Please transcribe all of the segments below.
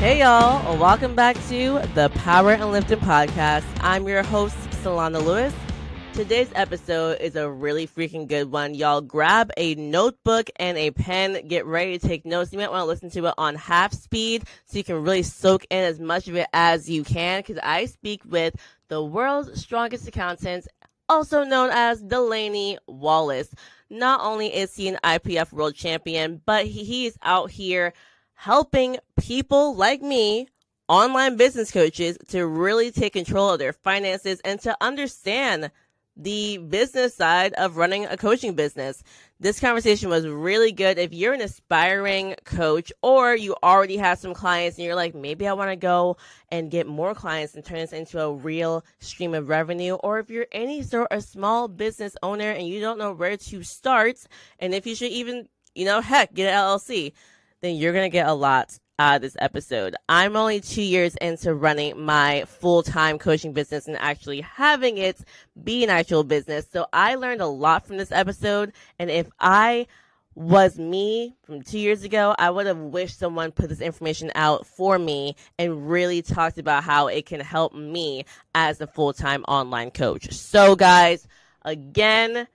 Hey y'all, welcome back to the Power in Lifting podcast. I'm your host, Solana Lewis. Today's episode is a really freaking good one. Y'all grab a notebook and a pen, get ready to take notes. You might want to listen to it on half speed so you can really soak in as much of it as you can because I speak with the world's strongest accountant, also known as Delaney Wallace. Not only is he an IPF world champion, but he is out here helping people like me online business coaches to really take control of their finances and to understand the business side of running a coaching business. This conversation was really good. If you're an aspiring coach or you already have some clients and you're like, maybe I want to go and get more clients and turn this into a real stream of revenue, or if you're any sort of small business owner and you don't know where to start, and if you should even, you know, heck, get an LLC, then you're going to get a lot uh, this episode. I'm only two years into running my full time coaching business and actually having it be an actual business. So I learned a lot from this episode. And if I was me from two years ago, I would have wished someone put this information out for me and really talked about how it can help me as a full time online coach. So, guys, again,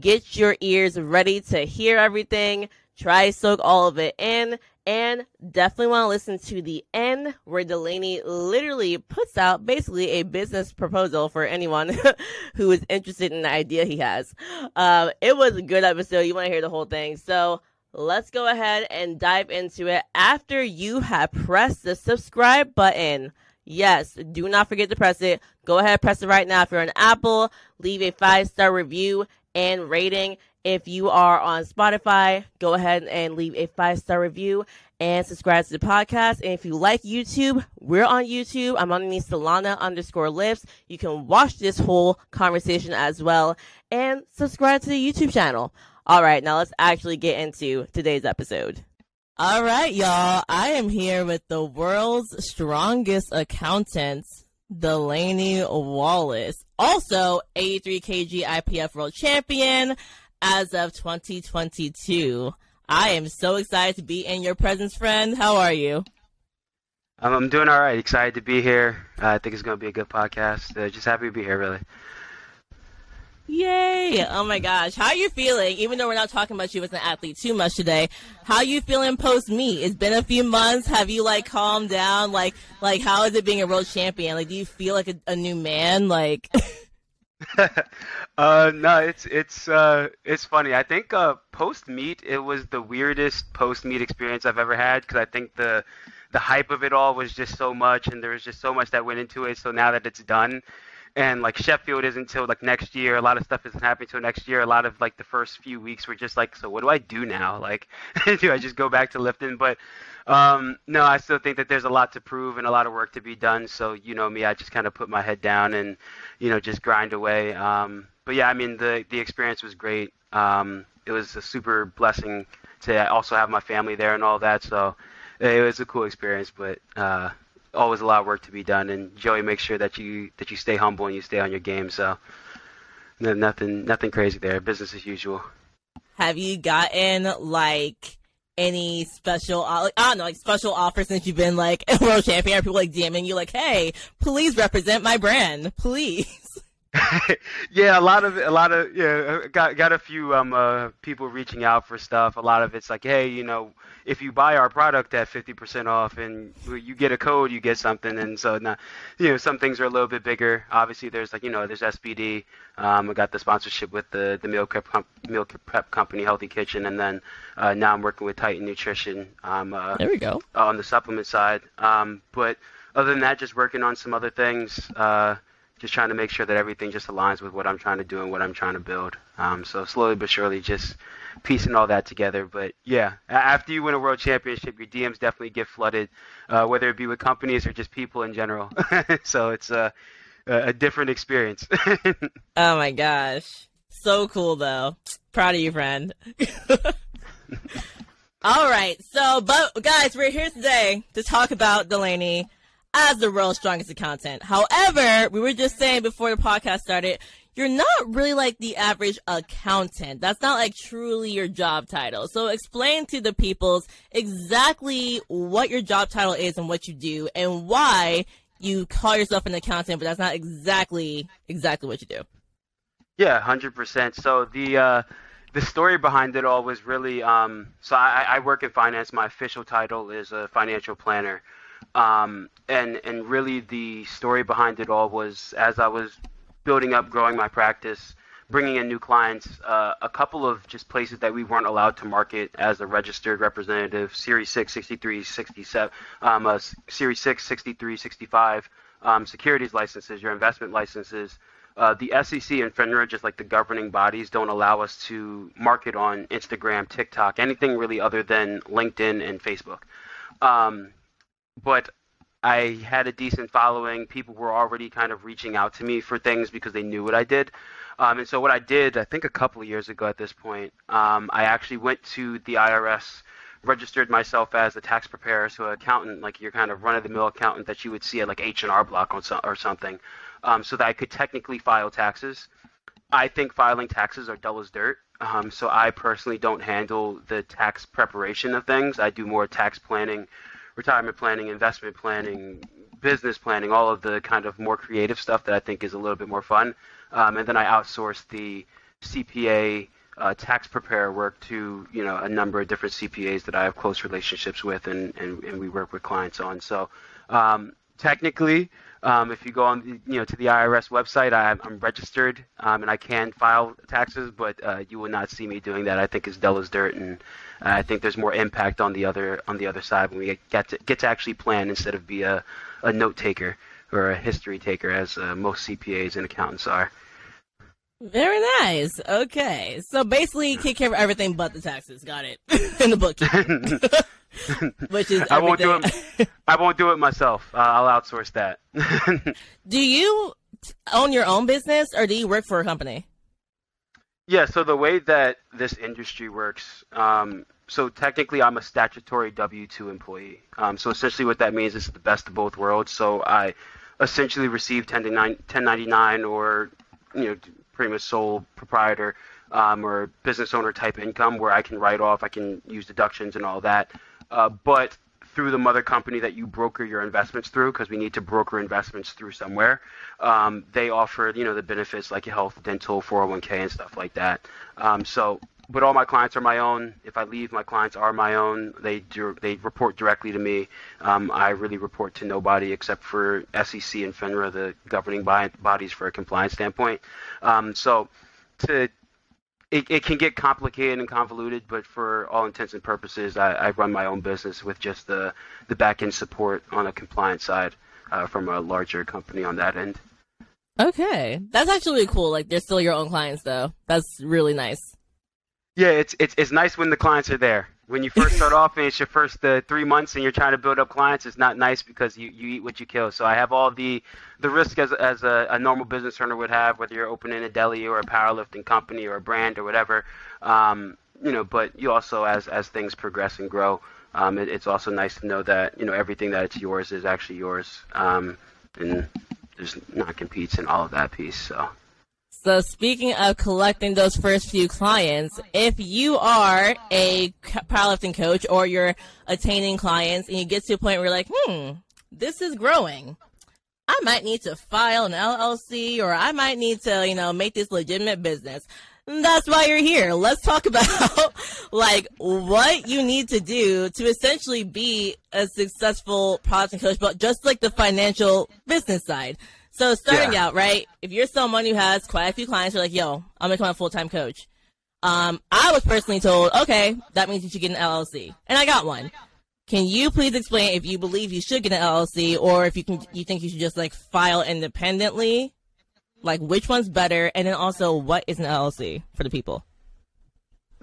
get your ears ready to hear everything. Try soak all of it in and definitely want to listen to the end where Delaney literally puts out basically a business proposal for anyone who is interested in the idea he has. Um, it was a good episode. You want to hear the whole thing. So let's go ahead and dive into it after you have pressed the subscribe button. Yes, do not forget to press it. Go ahead, press it right now. If you're on Apple, leave a five star review and rating. If you are on Spotify, go ahead and leave a five star review and subscribe to the podcast. And if you like YouTube, we're on YouTube. I'm underneath Solana underscore lifts. You can watch this whole conversation as well and subscribe to the YouTube channel. All right, now let's actually get into today's episode. All right, y'all. I am here with the world's strongest accountant, Delaney Wallace. Also, 83 kg IPF world champion as of 2022. I am so excited to be in your presence, friend. How are you? Um, I'm doing all right. Excited to be here. Uh, I think it's going to be a good podcast. Uh, just happy to be here, really. Yay! Oh my gosh, how are you feeling? Even though we're not talking about you as an athlete too much today, how are you feeling post meet? It's been a few months. Have you like calmed down? Like, like how is it being a world champion? Like, do you feel like a, a new man? Like. uh, no, it's it's uh, it's funny. I think uh, post meet it was the weirdest post meet experience I've ever had because I think the the hype of it all was just so much, and there was just so much that went into it. So now that it's done, and like Sheffield isn't until like next year. A lot of stuff isn't happening until next year. A lot of like the first few weeks were just like, so what do I do now? Like, do I just go back to lifting? But um, no, I still think that there's a lot to prove and a lot of work to be done. So you know me, I just kind of put my head down and you know just grind away. Um, but yeah, I mean the the experience was great. Um, it was a super blessing to also have my family there and all that. So it was a cool experience, but uh, always a lot of work to be done. And Joey makes sure that you that you stay humble and you stay on your game. So nothing nothing crazy there. Business as usual. Have you gotten like any special, like, I don't know, like special offers since you've been like a world champion? Are people like DMing you like, hey, please represent my brand, please? yeah, a lot of a lot of yeah, got got a few um uh, people reaching out for stuff. A lot of it's like, hey, you know, if you buy our product at 50% off and you get a code, you get something. And so now, you know, some things are a little bit bigger. Obviously, there's like, you know, there's SBD. Um, I got the sponsorship with the, the meal prep, meal prep company, Healthy Kitchen. And then uh, now I'm working with Titan Nutrition. Um, uh, there we go. On the supplement side. Um, but other than that, just working on some other things. Uh, just trying to make sure that everything just aligns with what I'm trying to do and what I'm trying to build. Um, so slowly but surely, just piecing all that together. But yeah, after you win a world championship, your DMs definitely get flooded, uh, whether it be with companies or just people in general. so it's a, a different experience. oh my gosh. So cool though. Proud of you, friend. all right. So, but guys, we're here today to talk about Delaney as the world's strongest accountant. However, we were just saying before the podcast started, you're not really like the average accountant. That's not like truly your job title. So explain to the peoples exactly what your job title is and what you do and why you call yourself an accountant, but that's not exactly exactly what you do. Yeah, hundred percent. So the uh, the story behind it all was really um, so I, I work in finance. My official title is a financial planner, um, and and really the story behind it all was as I was building up, growing my practice, bringing in new clients, uh, a couple of just places that we weren't allowed to market as a registered representative, Series 6, 63, 67, um, uh, Series 6, 63, 65, um, securities licenses, your investment licenses. Uh, the SEC and FINRA, just like the governing bodies, don't allow us to market on Instagram, TikTok, anything really other than LinkedIn and Facebook. Um, but I had a decent following. People were already kind of reaching out to me for things because they knew what I did. Um, and so what I did, I think a couple of years ago at this point, um, I actually went to the IRS, registered myself as a tax preparer, so an accountant, like your kind of run-of-the-mill accountant that you would see at like H&R Block or something, um, so that I could technically file taxes. I think filing taxes are dull as dirt. Um, so I personally don't handle the tax preparation of things. I do more tax planning, retirement planning, investment planning, business planning, all of the kind of more creative stuff that I think is a little bit more fun. Um, and then I outsource the CPA uh, tax preparer work to you know a number of different CPAs that I have close relationships with, and, and, and we work with clients on. So um, technically, um, if you go on you know to the IRS website, I, am registered um, and I can file taxes, but uh, you will not see me doing that. I think it's dull as dirt, and I think there's more impact on the other on the other side when we get to get to actually plan instead of be a, a note taker or a history taker, as uh, most CPAs and accountants are. Very nice. Okay, so basically, take care of everything but the taxes. Got it in the book. Which is I won't do it. I won't do it myself. Uh, I'll outsource that. do you own your own business, or do you work for a company? Yeah. So the way that this industry works, um, so technically I'm a statutory W-2 employee. Um, so essentially what that means is the best of both worlds. So I essentially receive 10 to 9, 1099 or you know pretty much sole proprietor um, or business owner type income where I can write off, I can use deductions and all that. Uh, but through the mother company that you broker your investments through, because we need to broker investments through somewhere, um, they offer you know the benefits like health, dental, 401k, and stuff like that. Um, so but all my clients are my own. If I leave, my clients are my own. They do, they report directly to me. Um, I really report to nobody except for SEC and FINRA, the governing bodies for a compliance standpoint. Um, so to it, it, can get complicated and convoluted, but for all intents and purposes, I, I run my own business with just the the back end support on a compliance side uh, from a larger company on that end. Okay, that's actually cool. Like they're still your own clients, though. That's really nice. Yeah, it's it's it's nice when the clients are there. When you first start off and it's your first uh, three months and you're trying to build up clients, it's not nice because you, you eat what you kill. So I have all the the risk as as a, a normal business owner would have, whether you're opening a deli or a powerlifting company or a brand or whatever. Um, you know, but you also as as things progress and grow, um, it, it's also nice to know that you know everything that it's yours is actually yours, um, and there's not competes and all of that piece. So. So speaking of collecting those first few clients, if you are a powerlifting coach or you're attaining clients and you get to a point where you're like, hmm, this is growing. I might need to file an LLC or I might need to, you know, make this legitimate business. That's why you're here. Let's talk about like what you need to do to essentially be a successful powerlifting coach, but just like the financial business side. So starting yeah. out, right? If you're someone who has quite a few clients, you're like, yo, I'm gonna become a full time coach. Um, I was personally told, okay, that means you should get an LLC, and I got one. Can you please explain if you believe you should get an LLC, or if you can, you think you should just like file independently? Like which one's better, and then also what is an LLC for the people?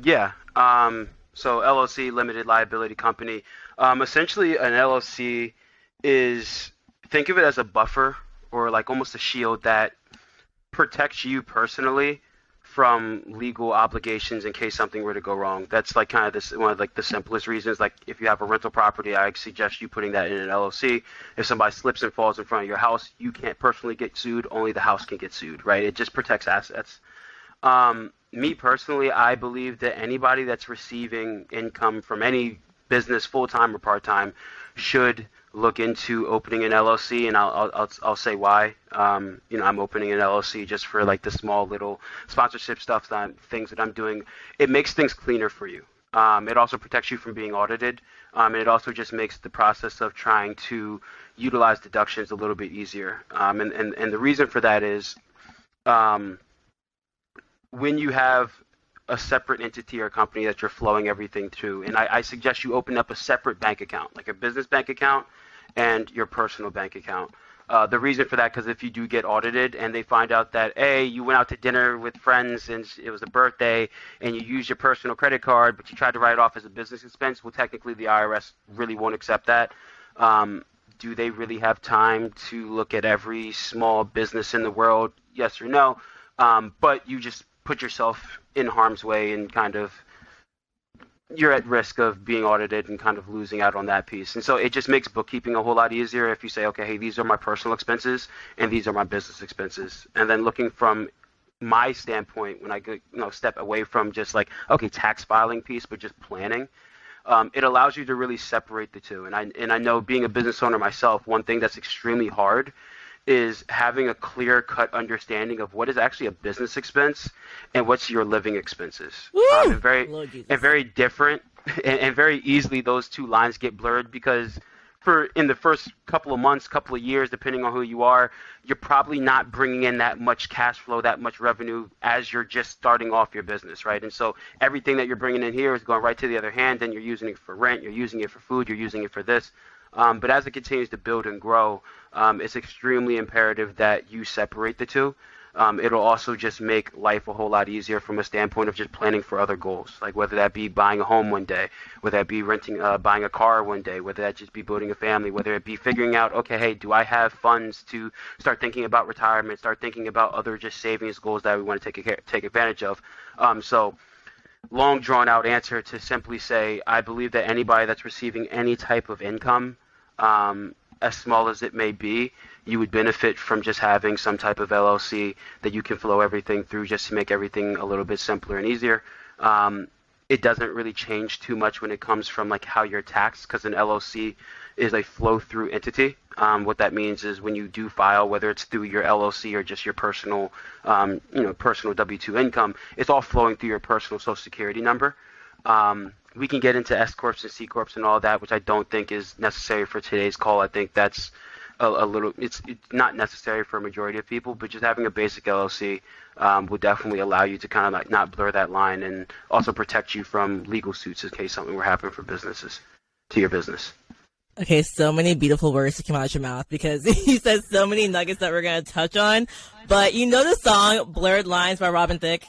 Yeah. Um, so LLC, limited liability company. Um, essentially, an LLC is think of it as a buffer or like almost a shield that protects you personally from legal obligations in case something were to go wrong. That's like kind of this one of like the simplest reasons. Like if you have a rental property, I suggest you putting that in an LLC. If somebody slips and falls in front of your house, you can't personally get sued. Only the house can get sued, right? It just protects assets. Um, me personally, I believe that anybody that's receiving income from any business, full time or part time, should look into opening an LLC, and I'll I'll I'll say why. Um, you know, I'm opening an LLC just for like the small little sponsorship stuff that I'm, things that I'm doing. It makes things cleaner for you. Um, it also protects you from being audited, um, and it also just makes the process of trying to utilize deductions a little bit easier. Um, and, and and the reason for that is, um, when you have a separate entity or company that you're flowing everything to. And I, I, suggest you open up a separate bank account, like a business bank account and your personal bank account. Uh, the reason for that, because if you do get audited and they find out that, A, you went out to dinner with friends and it was a birthday and you used your personal credit card, but you tried to write it off as a business expense, well, technically the IRS really won't accept that. Um, do they really have time to look at every small business in the world? Yes or no. Um, but you just put yourself in harm's way and kind of you're at risk of being audited and kind of losing out on that piece. And so it just makes bookkeeping a whole lot easier if you say, okay, hey, these are my personal expenses and these are my business expenses. And then looking from my standpoint, when I you know, step away from just like, okay, tax filing piece, but just planning, um, it allows you to really separate the two. And I, and I know being a business owner myself, one thing that's extremely hard is having a clear cut understanding of what is actually a business expense and what's your living expenses. Um, and very and very different and, and, very easily those two lines get blurred because for in the first couple of months, couple of years, depending on who you are, you're probably not bringing in that much cash flow, that much revenue as you're just starting off your business, right? And so everything that you're bringing in here is going right to the other hand. Then you're using it for rent, you're using it for food, you're using it for this. Um, but as it continues to build and grow, um, it's extremely imperative that you separate the two. Um, it'll also just make life a whole lot easier from a standpoint of just planning for other goals, like whether that be buying a home one day, whether that be renting, uh, buying a car one day, whether that just be building a family, whether it be figuring out, okay, hey, do I have funds to start thinking about retirement, start thinking about other just savings goals that we want to take take advantage of. Um, so long drawn out answer to simply say I believe that anybody that's receiving any type of income um, as small as it may be, you would benefit from just having some type of LLC that you can flow everything through just to make everything a little bit simpler and easier. Um, it doesn't really change too much when it comes from like how you're taxed because an LLC is a flow through entity. Um, what that means is when you do file, whether it's through your LLC or just your personal, um, you know, personal W-2 income, it's all flowing through your personal Social Security number. Um, we can get into S corps and C corps and all that, which I don't think is necessary for today's call. I think that's a, a little. It's, it's, not necessary for a majority of people, but just having a basic LLC um, would definitely allow you to kind of like not blur that line and also protect you from legal suits in case something were happening for businesses to your business. Okay, so many beautiful words to come out of your mouth because you said so many nuggets that we're gonna touch on. But you know the song "Blurred Lines" by Robin Thicke.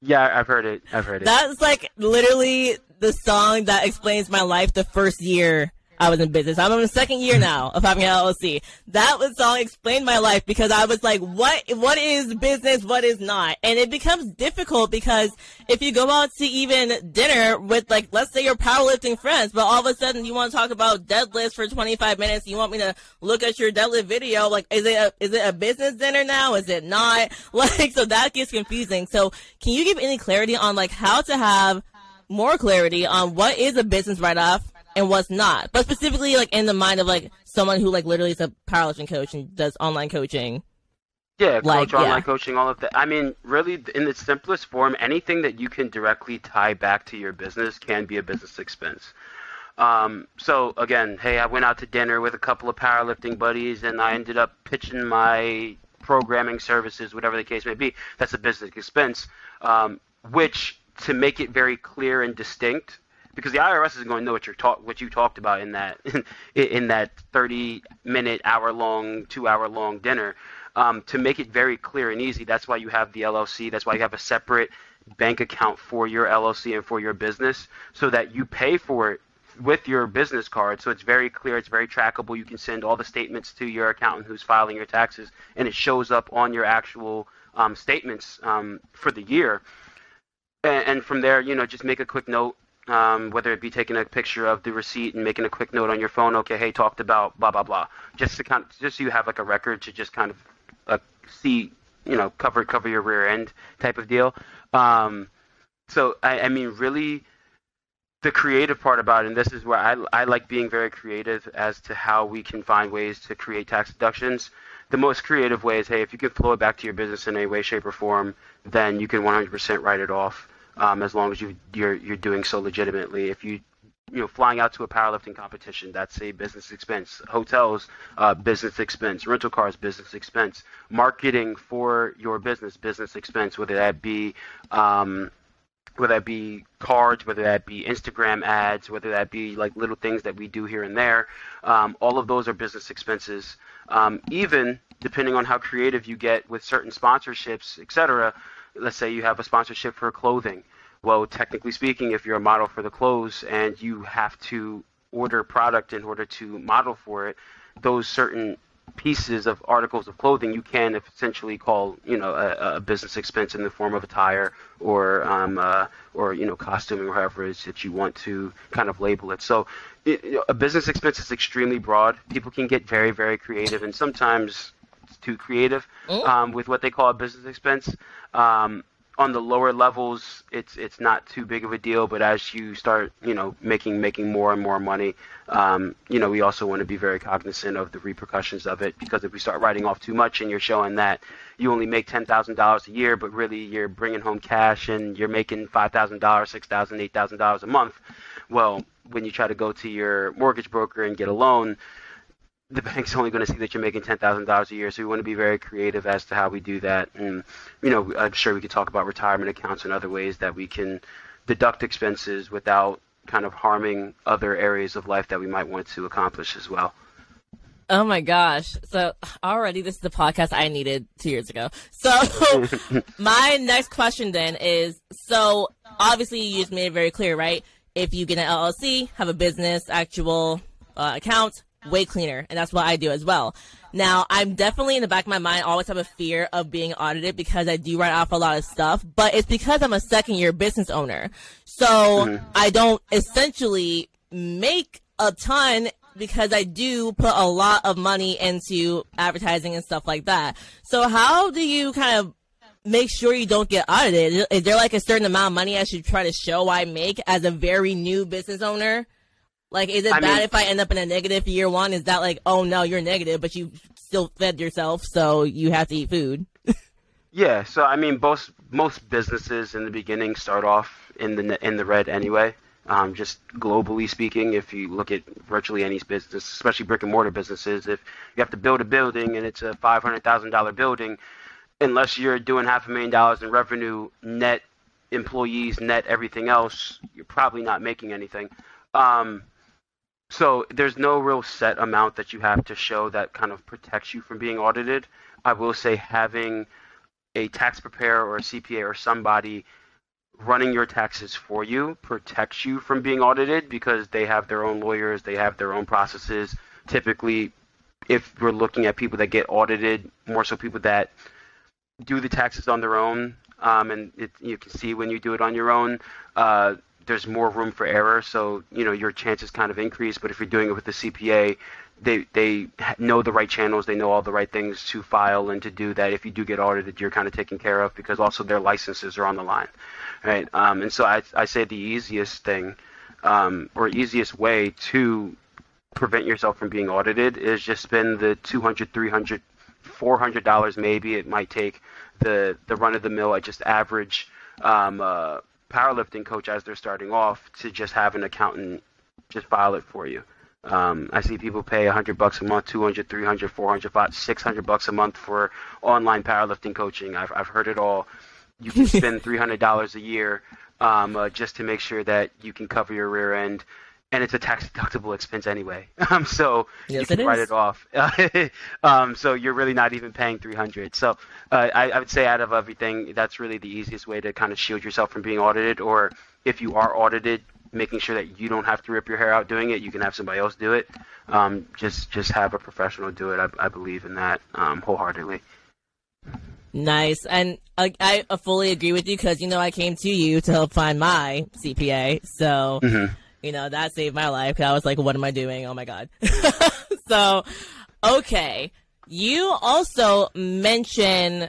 Yeah, I've heard it. I've heard it. That's like literally the song that explains my life the first year I was in business. I'm in the second year hmm. now of having an LLC. That was song explained my life because I was like, what, what is business? What is not? And it becomes difficult because if you go out to even dinner with like, let's say your powerlifting friends, but all of a sudden you want to talk about deadlifts for 25 minutes. You want me to look at your deadlift video. Like, is it a, is it a business dinner now? Is it not? Like, so that gets confusing. So can you give any clarity on like how to have more clarity on what is a business write-off and what's not. But specifically, like in the mind of like someone who like literally is a powerlifting coach and does online coaching. Yeah, like, coach, online yeah. coaching, all of that. I mean, really, in the simplest form, anything that you can directly tie back to your business can be a business expense. Um, so again, hey, I went out to dinner with a couple of powerlifting buddies, and I ended up pitching my programming services, whatever the case may be. That's a business expense, um, which to make it very clear and distinct because the IRS is going to know what you talk what you talked about in that in that 30 minute hour long two hour long dinner. Um, to make it very clear and easy that's why you have the LLC that's why you have a separate bank account for your LLC and for your business so that you pay for it with your business card. So it's very clear it's very trackable. You can send all the statements to your accountant who's filing your taxes and it shows up on your actual um, statements um, for the year. And, and, from there, you know, just make a quick note, um, whether it be taking a picture of the receipt and making a quick note on your phone. Okay, hey, talked about blah blah blah. Just to kind of, just so you have like a record to just kind of uh, see, you know, cover cover your rear end type of deal. Um, so I, I mean, really the creative part about it, and this is where I, I like being very creative as to how we can find ways to create tax deductions. The most creative way is, hey, if you can flow it back to your business in any way, shape, or form, then you can 100% write it off um, as long as you, you're, you're doing so legitimately. If you you know, flying out to a powerlifting competition, that's a business expense. Hotels, uh, business expense. Rental cars, business expense. Marketing for your business, business expense. Whether that be um, whether that be cards, whether that be Instagram ads, whether that be like little things that we do here and there. Um, all of those are business expenses. Um, even depending on how creative you get with certain sponsorships, etc. Let's say you have a sponsorship for clothing. Well, technically speaking, if you're a model for the clothes and you have to order product in order to model for it, those certain pieces of articles of clothing you can essentially call you know a, a business expense in the form of attire or um, uh, or you know costuming or however it is that you want to kind of label it. So it, you know, a business expense is extremely broad. People can get very very creative and sometimes too creative mm. um, with what they call a business expense. Um, on the lower levels, it's it's not too big of a deal. But as you start, you know, making making more and more money, um, you know, we also want to be very cognizant of the repercussions of it. Because if we start writing off too much, and you're showing that you only make ten thousand dollars a year, but really you're bringing home cash and you're making five thousand dollars, six thousand, eight thousand dollars a month, well, when you try to go to your mortgage broker and get a loan, the bank's only going to see that you're making ten thousand dollars a year. So we want to be very creative as to how we do that. And you know, I'm sure we could talk about retirement accounts and other ways that we can deduct expenses without kind of harming other areas of life that we might want to accomplish as well. Oh my gosh. So already this is the podcast I needed two years ago. So my next question then is so obviously you just made it very clear, right? If you get an LLC, have a business, actual uh, account, way cleaner. And that's what I do as well. Now, I'm definitely in the back of my mind always have a fear of being audited because I do write off a lot of stuff, but it's because I'm a second year business owner. So mm-hmm. I don't essentially make a ton because I do put a lot of money into advertising and stuff like that. So how do you kind of make sure you don't get audited? Is there like a certain amount of money I should try to show I make as a very new business owner? Like, is it I bad mean, if I end up in a negative year one? Is that like, oh no, you're negative, but you still fed yourself, so you have to eat food? yeah. So I mean, most most businesses in the beginning start off in the in the red anyway. Um, just globally speaking, if you look at virtually any business, especially brick and mortar businesses, if you have to build a building and it's a five hundred thousand dollar building, unless you're doing half a million dollars in revenue net employees net everything else, you're probably not making anything. Um, so there's no real set amount that you have to show that kind of protects you from being audited. I will say having a tax preparer or a CPA or somebody running your taxes for you protects you from being audited because they have their own lawyers, they have their own processes. Typically, if we're looking at people that get audited, more so people that do the taxes on their own, um, and it, you can see when you do it on your own, uh, there's more room for error, so you know your chances kind of increase. But if you're doing it with the CPA, they they know the right channels, they know all the right things to file and to do that. If you do get audited, you're kind of taken care of because also their licenses are on the line, right? Um, and so I I say the easiest thing, um, or easiest way to prevent yourself from being audited is just spend the 200 300 400 dollars maybe it might take the the run of the mill i just average um, uh, powerlifting coach as they're starting off to just have an accountant just file it for you. Um, I see people pay 100 bucks a month, 200, 300, 400, 500, 600 bucks a month for online powerlifting coaching. I've, I've heard it all. You can spend $300 a year um, uh, just to make sure that you can cover your rear end and it's a tax deductible expense anyway. Um, so yes, you can write it off. um, so you're really not even paying 300. So uh, I, I, would say out of everything, that's really the easiest way to kind of shield yourself from being audited. Or if you are audited, making sure that you don't have to rip your hair out doing it. You can have somebody else do it. Um, just just have a professional do it. I, I believe in that um, wholeheartedly. Nice. And I, I fully agree with you because, you know, I came to you to help find my CPA. So, mm-hmm. You know, that saved my life. I was like, what am I doing? Oh my God. so, okay. You also mention,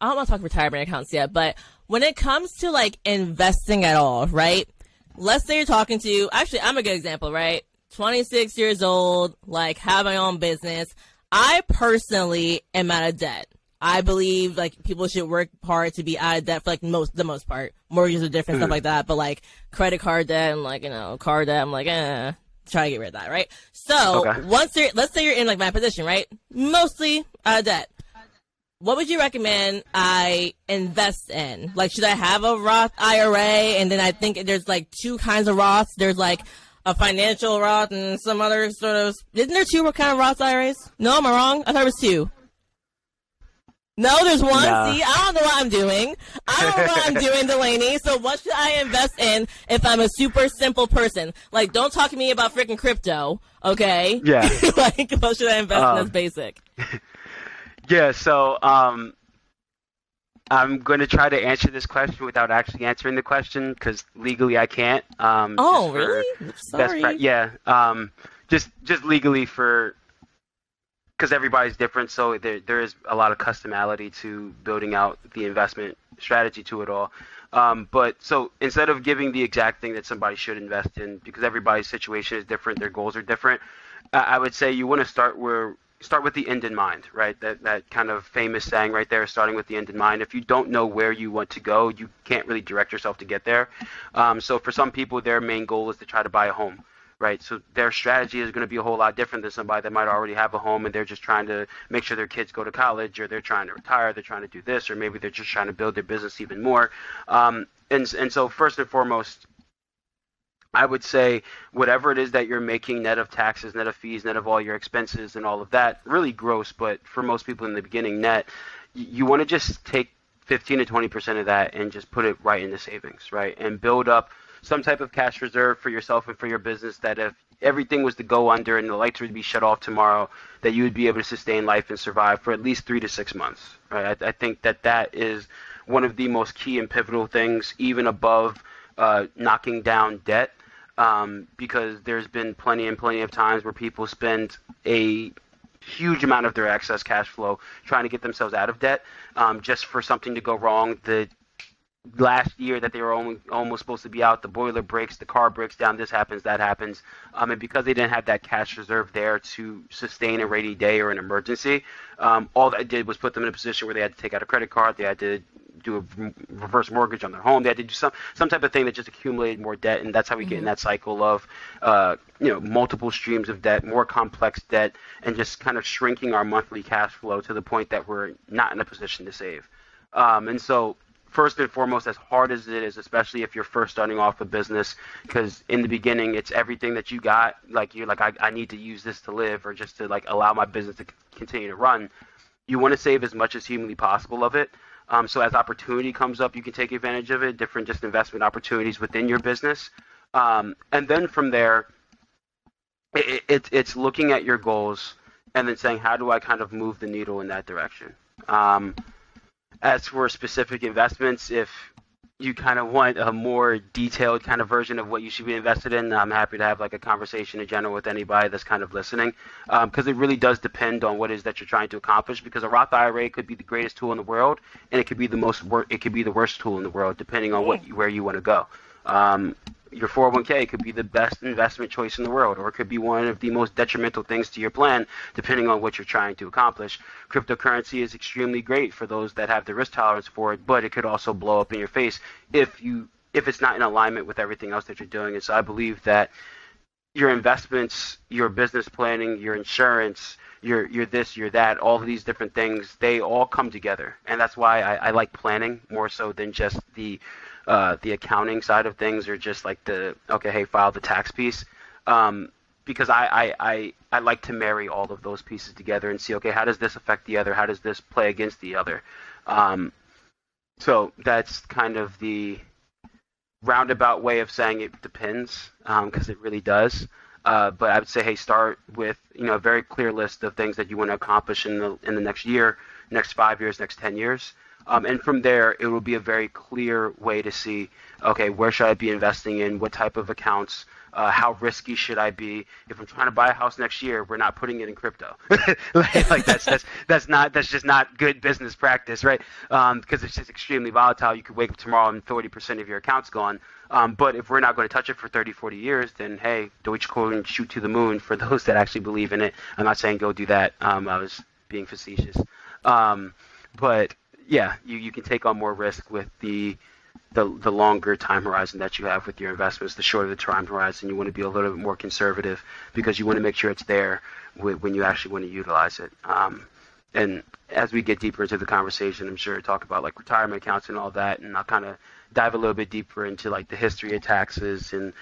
I don't want to talk retirement accounts yet, but when it comes to like investing at all, right? Let's say you're talking to, actually, I'm a good example, right? 26 years old, like have my own business. I personally am out of debt. I believe like people should work hard to be out of debt for like most the most part. Mortgages are different, mm-hmm. stuff like that. But like credit card debt and like you know car debt, I'm like, eh, try to get rid of that, right? So okay. once you're, let's say you're in like my position, right? Mostly out of debt. What would you recommend I invest in? Like, should I have a Roth IRA? And then I think there's like two kinds of Roths. There's like a financial Roth and some other sort of. Isn't there two kind of Roth IRAs? No, am I wrong? I thought it was two. No, there's one. No. See, I don't know what I'm doing. I don't know what I'm doing, Delaney. So what should I invest in if I'm a super simple person? Like, don't talk to me about freaking crypto, okay? Yeah. like, what should I invest um, in that's basic? Yeah, so um, I'm going to try to answer this question without actually answering the question because legally I can't. Um, oh, really? Sorry. Pra- yeah. Um, just just legally for because everybody's different, so there there is a lot of customality to building out the investment strategy to it all. Um, but so instead of giving the exact thing that somebody should invest in, because everybody's situation is different, their goals are different, I would say you want to start where start with the end in mind, right? That that kind of famous saying right there, starting with the end in mind. If you don't know where you want to go, you can't really direct yourself to get there. Um, so for some people, their main goal is to try to buy a home right? So their strategy is going to be a whole lot different than somebody that might already have a home and they're just trying to make sure their kids go to college or they're trying to retire, they're trying to do this, or maybe they're just trying to build their business even more. Um, and and so first and foremost, I would say whatever it is that you're making net of taxes, net of fees, net of all your expenses and all of that, really gross, but for most people in the beginning net, you want to just take 15 to 20% of that and just put it right into savings, right? And build up some type of cash reserve for yourself and for your business that if everything was to go under and the lights were to be shut off tomorrow, that you would be able to sustain life and survive for at least three to six months. Right? I, I think that that is one of the most key and pivotal things, even above uh, knocking down debt, um, because there's been plenty and plenty of times where people spend a huge amount of their excess cash flow trying to get themselves out of debt um, just for something to go wrong. Last year that they were only, almost supposed to be out, the boiler breaks, the car breaks down, this happens, that happens. Um, and because they didn't have that cash reserve there to sustain a rainy day or an emergency, um, all that did was put them in a position where they had to take out a credit card, they had to do a reverse mortgage on their home, they had to do some some type of thing that just accumulated more debt, and that's how we mm-hmm. get in mm-hmm. that cycle of, uh, you know, multiple streams of debt, more complex debt, and just kind of shrinking our monthly cash flow to the point that we're not in a position to save. Um, and so first and foremost, as hard as it is, especially if you're first starting off a business, because in the beginning, it's everything that you got. Like you're like, I, I need to use this to live, or just to like allow my business to continue to run. You want to save as much as humanly possible of it. Um, so as opportunity comes up, you can take advantage of it. Different just investment opportunities within your business, um, and then from there, it, it, it's looking at your goals and then saying, how do I kind of move the needle in that direction. Um, as for specific investments, if you kind of want a more detailed kind of version of what you should be invested in, I'm happy to have like a conversation in general with anybody that's kind of listening, because um, it really does depend on what it is that you're trying to accomplish. Because a Roth IRA could be the greatest tool in the world, and it could be the most wor- it could be the worst tool in the world, depending on what where you want to go. Um, your 401k could be the best investment choice in the world, or it could be one of the most detrimental things to your plan, depending on what you're trying to accomplish. Cryptocurrency is extremely great for those that have the risk tolerance for it, but it could also blow up in your face if you if it's not in alignment with everything else that you're doing. And so I believe that your investments, your business planning, your insurance, your your this, your that, all of these different things, they all come together, and that's why I, I like planning more so than just the uh, the accounting side of things or just like the okay, hey, file the tax piece. Um, because I, I, I, I like to marry all of those pieces together and see okay, how does this affect the other? How does this play against the other? Um, so that's kind of the roundabout way of saying it depends because um, it really does. Uh, but I would say, hey, start with you know a very clear list of things that you want to accomplish in the in the next year, next five years, next ten years, um, and from there it will be a very clear way to see, okay, where should I be investing in, what type of accounts, uh, how risky should I be? If I'm trying to buy a house next year, we're not putting it in crypto. like, like, that's that's that's not that's just not good business practice, right? Um, because it's just extremely volatile. You could wake up tomorrow and 30% of your account's gone. Um, but if we're not going to touch it for 30, 40 years, then hey, Dogecoin shoot to the moon for those that actually believe in it. I'm not saying go do that. Um, I was being facetious. Um, but yeah, you, you can take on more risk with the the the longer time horizon that you have with your investments, the shorter the time horizon, you want to be a little bit more conservative because you want to make sure it's there when you actually want to utilize it. Um, and as we get deeper into the conversation, I'm sure talk about like retirement accounts and all that, and I'll kind of dive a little bit deeper into like the history of taxes and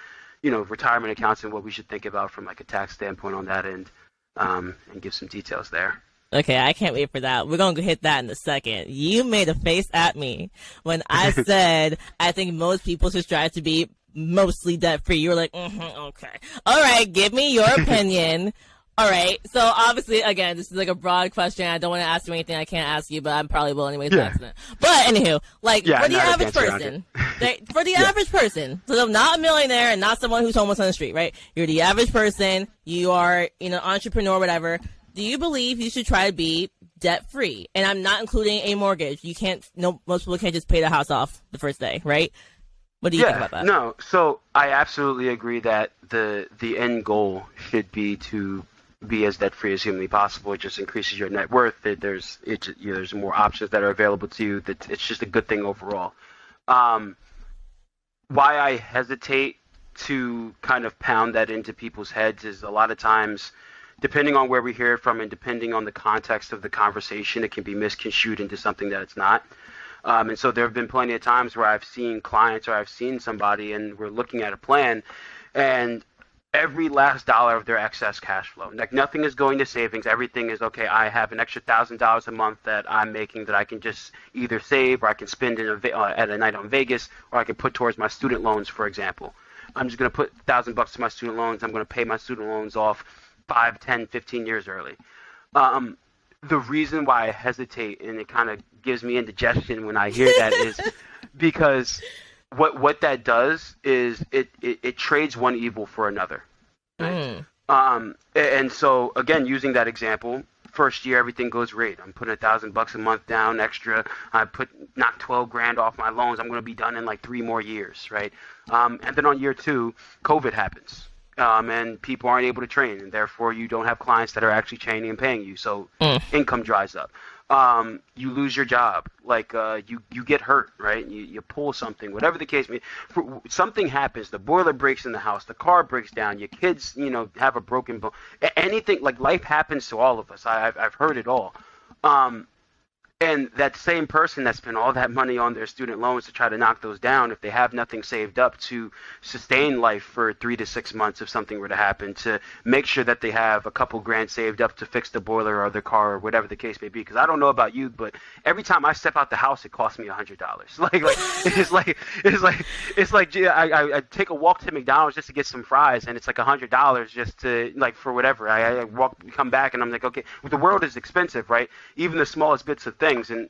you know retirement accounts and what we should think about from like a tax standpoint on that end, um, and give some details there. Okay, I can't wait for that. We're going to hit that in a second. You made a face at me when I said I think most people should strive to be mostly debt free. You were like, mm-hmm, okay. All right, give me your opinion. All right. So obviously, again, this is like a broad question. I don't want to ask you anything I can't ask you, but I'm probably will anyway. Yeah. But anywho, like yeah, for the average person, for the yeah. average person, so not a millionaire and not someone who's homeless on the street, right? You're the average person. You are, you know, entrepreneur, whatever do you believe you should try to be debt free? And I'm not including a mortgage. You can't. No, most people can't just pay the house off the first day, right? What do you yeah, think about that? No, so I absolutely agree that the the end goal should be to be as debt free as humanly possible. It just increases your net worth. It, there's it, you know, there's more options that are available to you. That it's just a good thing overall. Um, why I hesitate to kind of pound that into people's heads is a lot of times depending on where we hear it from and depending on the context of the conversation, it can be misconstrued into something that it's not. Um, and so there have been plenty of times where I've seen clients or I've seen somebody and we're looking at a plan and every last dollar of their excess cash flow. Like nothing is going to savings. Everything is okay. I have an extra thousand dollars a month that I'm making that I can just either save or I can spend in a, uh, at a night on Vegas or I can put towards my student loans, for example. I'm just going to put thousand bucks to my student loans. I'm going to pay my student loans off five, ten, fifteen years early. Um, the reason why I hesitate and it kind of gives me indigestion when I hear that is because what what that does is it, it, it trades one evil for another. Right? Mm. Um, and so again, using that example, first year everything goes great. I'm putting a thousand bucks a month down extra. I put knock twelve grand off my loans. I'm going to be done in like three more years, right? Um, and then on year two, COVID happens um, and people aren't able to train, and therefore you don't have clients that are actually training and paying you. So mm. income dries up. Um, you lose your job, like uh, you you get hurt, right? You you pull something, whatever the case may. be. something happens, the boiler breaks in the house, the car breaks down, your kids, you know, have a broken bone. Anything like life happens to all of us. I, have I've heard it all. Um, and that same person that spent all that money on their student loans to try to knock those down, if they have nothing saved up to sustain life for three to six months if something were to happen, to make sure that they have a couple grand saved up to fix the boiler or the car or whatever the case may be. Because I don't know about you, but every time I step out the house, it costs me a hundred dollars. Like, like it's like it's like it's like I, I, I take a walk to McDonald's just to get some fries, and it's like a hundred dollars just to like for whatever. I, I walk, come back, and I'm like, okay, the world is expensive, right? Even the smallest bits of things and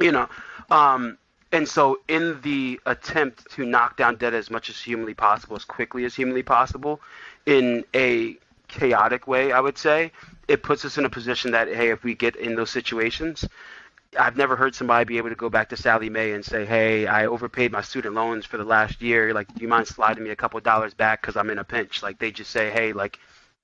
you know, um, and so in the attempt to knock down debt as much as humanly possible, as quickly as humanly possible, in a chaotic way, I would say, it puts us in a position that hey, if we get in those situations, I've never heard somebody be able to go back to Sallie Mae and say, "Hey, I overpaid my student loans for the last year. Like, do you mind sliding me a couple dollars back because I'm in a pinch?" Like, they just say, "Hey, like,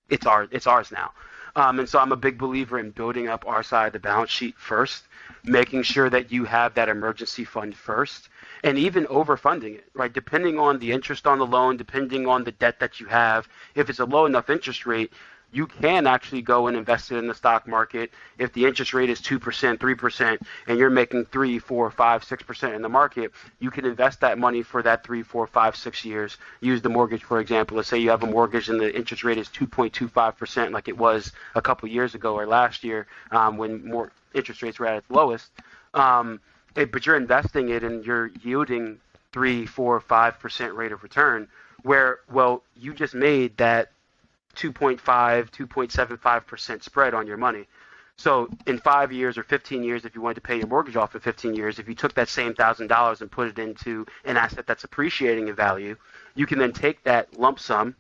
it's our, it's ours now." Um, and so I'm a big believer in building up our side of the balance sheet first making sure that you have that emergency fund first and even overfunding it, right? Depending on the interest on the loan, depending on the debt that you have, if it's a low enough interest rate, you can actually go and invest it in the stock market. If the interest rate is 2%, 3%, and you're making 3, 4, 5, 6% in the market, you can invest that money for that 3, 4, 5, 6 years. Use the mortgage, for example. Let's say you have a mortgage and the interest rate is 2.25%, like it was a couple years ago or last year um, when more interest rates were at its lowest. Um, it, but you're investing it and you're yielding 3, 4, 5% rate of return, where, well, you just made that 2.5, 2.75% spread on your money. So in five years or 15 years, if you wanted to pay your mortgage off in 15 years, if you took that same thousand dollars and put it into an asset that's appreciating in value, you can then take that lump sum,